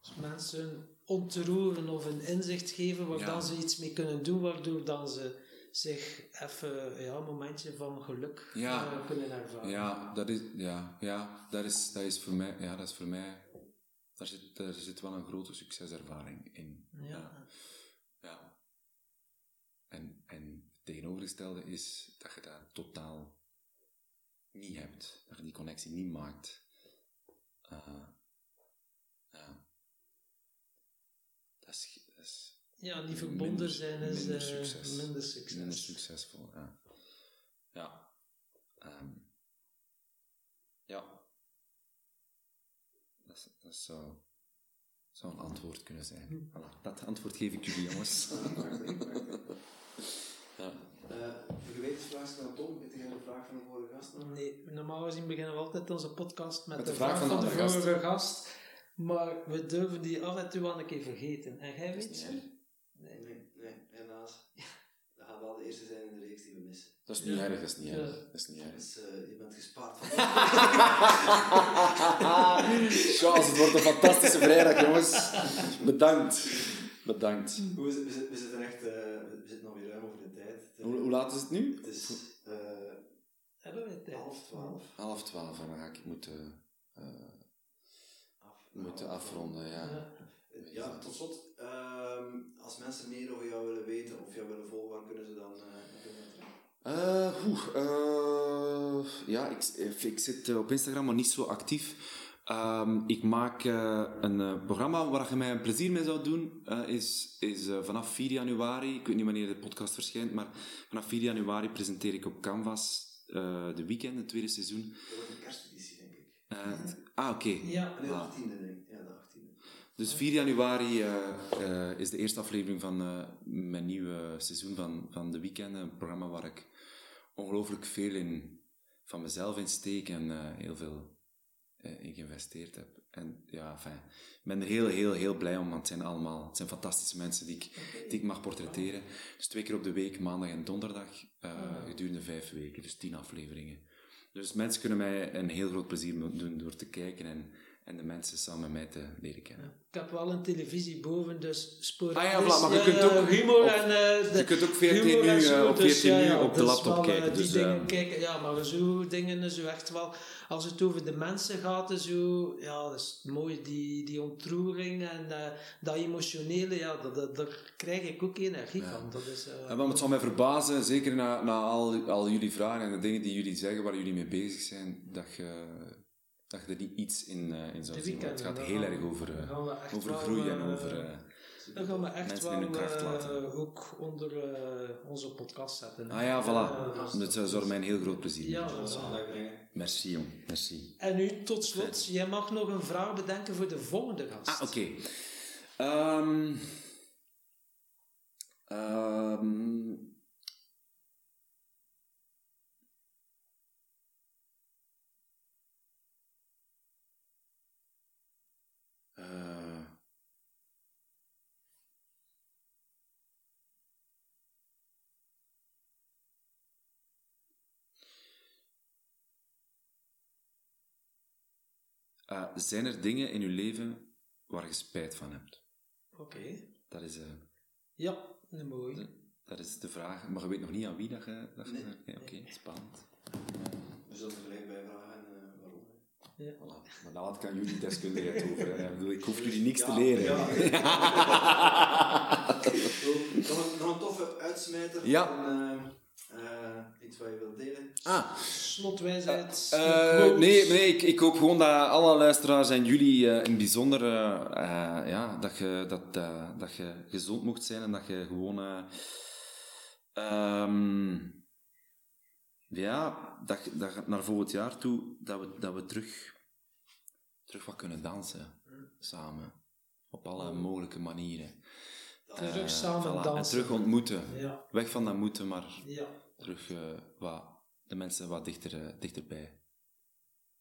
Als mensen ontroeren of een inzicht geven waar Ja. dan ze iets mee kunnen doen, waardoor dan ze zich even ja, een momentje van geluk Ja. eh, kunnen ervaren. Ja, dat is, ja, ja, dat is, dat is voor mij, ja, dat is voor mij, daar zit, daar zit wel een grote succeservaring in. Ja. ja. En, en het tegenovergestelde is dat je dat totaal niet hebt, dat je die connectie niet maakt. Eh, ja. Dat is Ja, die verbonden Minder- zijn is minder eh, succes. minder succes. minder succesvol. Ja. Ja. Ehm, ja. Dat, dat zou, zou een antwoord kunnen zijn. Voilà, dat antwoord geef ik jullie, jongens. ja. Uh, gewetensvraag naar Tom, heb jij een vraag van de vorige gast nog? Nee, normaal gezien beginnen we altijd onze podcast met, Met de, de vraag, vraag van, van de vorige gast. Maar we durven die af en toe wel een keer vergeten. En jij weet ze? Nee. Nee, nee, helaas. Dat gaat wel de eerste zijn in de reeks die we missen. Dat is niet Ja. erg, dat is niet Ja. erg. Dat is niet erg. Dus eh, je bent gespaard van Charles, het wordt een fantastische vrijdag, jongens. Bedankt. Bedankt. we, zitten- we, zitten- we zitten echt, eh, we zitten alweer ruim over de tijd. Hoe, hoe laat is het nu? Het is eh, Hebben we tijd? half twaalf. Half twaalf en dan ga ik moeten, eh, Af, moeten afronden, ja. Ja. Ja, tot slot, ehm, als mensen meer over jou willen weten of jou willen volgen, waar kunnen ze dan eh? Eh, oeh, eh, ja, ik, ik zit eh, op Instagram, maar niet zo actief. Ehm, ik maak eh, een eh, programma waar je mij een plezier mee zou doen. eh, is is eh, vanaf 4 januari, ik weet niet wanneer de podcast verschijnt, maar vanaf 4 januari presenteer ik op Canvas eh, de weekend, het tweede seizoen. Dat wordt een kersteditie, denk ik. Eh, ah, oké. Ja. Nee, de Ah. 18e, denk ik. Ja, de 18e. Dus 4 januari eh, eh, is de eerste aflevering van eh, mijn nieuwe seizoen van, van de weekenden. Een programma waar ik ongelooflijk veel in, van mezelf in steek en heel veel in geïnvesteerd heb. En ja, enfin, ik ben er heel, heel, heel blij om, want het zijn allemaal het zijn fantastische mensen die ik, die ik mag portretteren. Dus twee keer op de week, maandag en donderdag, gedurende vijf weken, dus tien afleveringen. Dus mensen kunnen mij een heel groot plezier doen door te kijken en, en de mensen samen met mij te leren kennen. Ik heb wel een televisie boven, dus sporadisch. Ah ja, voilà, maar je ja, kunt ja, ook humor op- en... eh, de je kunt ook 14 humor en nu, eh, op dus 14 ja, nu ja, op de dus laptop wel, eh, kijken, Die dus, dingen eh, kijken, ja, maar zo dingen, zo echt wel... Als het over de mensen gaat, en zo, ja, dat is mooi, die, die ontroering en eh, dat emotionele, ja, dat, dat, daar krijg ik ook energie van. Dat is, eh, En wat het zal mij verbazen, zeker na, na al, al jullie vragen en de dingen die jullie zeggen, waar jullie mee bezig zijn, dat je, dat je er niet iets in, eh, in zou zien. Het gaat heel erg over, echt over wel, groei en eh, over... eh, Dan gaan we echt mensen wel in hun kracht eh, laten. ook onder eh, onze podcast zetten. ah ja, voilà. Dat zou zou mij een heel groot plezier Ja, dat is wel. Merci, jong. Merci. En nu, tot slot, jij mag nog een vraag bedenken voor de volgende gast. Ah, oké. Ehm, ehm, eh, eh, zijn er dingen in uw leven waar je spijt van hebt? Oké. Dat is, eh, Ja, een mooi. dat is de vraag. Maar je weet nog niet aan wie dat je... Dat Nee. Oké, spannend. We zullen er gelijk bij vragen. Ja. Voilà. Maar dan laat ik aan jullie deskundigheid over. Ik, bedoel, ik hoef jullie niks te leren. ja. nog, een, nog een toffe uitsmijter Ja. van eh, eh, iets wat je wilt delen. Ah, Slotwijsheid. eh, nee, nee ik, ik hoop gewoon dat alle luisteraars en jullie eh, in het bijzonder, ja, dat, je, dat, dat je gezond mocht zijn en dat je gewoon, eh, ehm, ja, dat, dat naar volgend jaar toe, dat we, dat we terug, terug wat kunnen dansen samen. Op alle mogelijke manieren. Terug Eh, samen voilà. En dansen. terug ontmoeten. Ja, Weg van dat moeten, maar ja. terug eh, wat, de mensen wat dichter, eh, dichterbij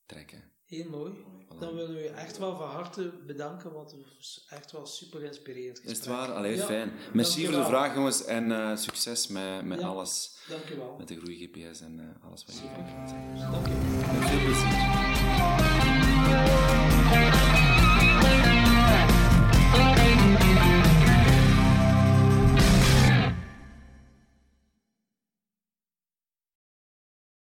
trekken. Heel mooi. Dan willen we u echt wel van harte bedanken, want het is echt wel super inspirerend Is het gesprek. waar? Allee, Ja, fijn. Merci voor de vraag, jongens. En succes met, met alles. Dank u wel. Met de groei GPS en alles wat je van kunt zeggen. Dank u. Met veel plezier. Thank you.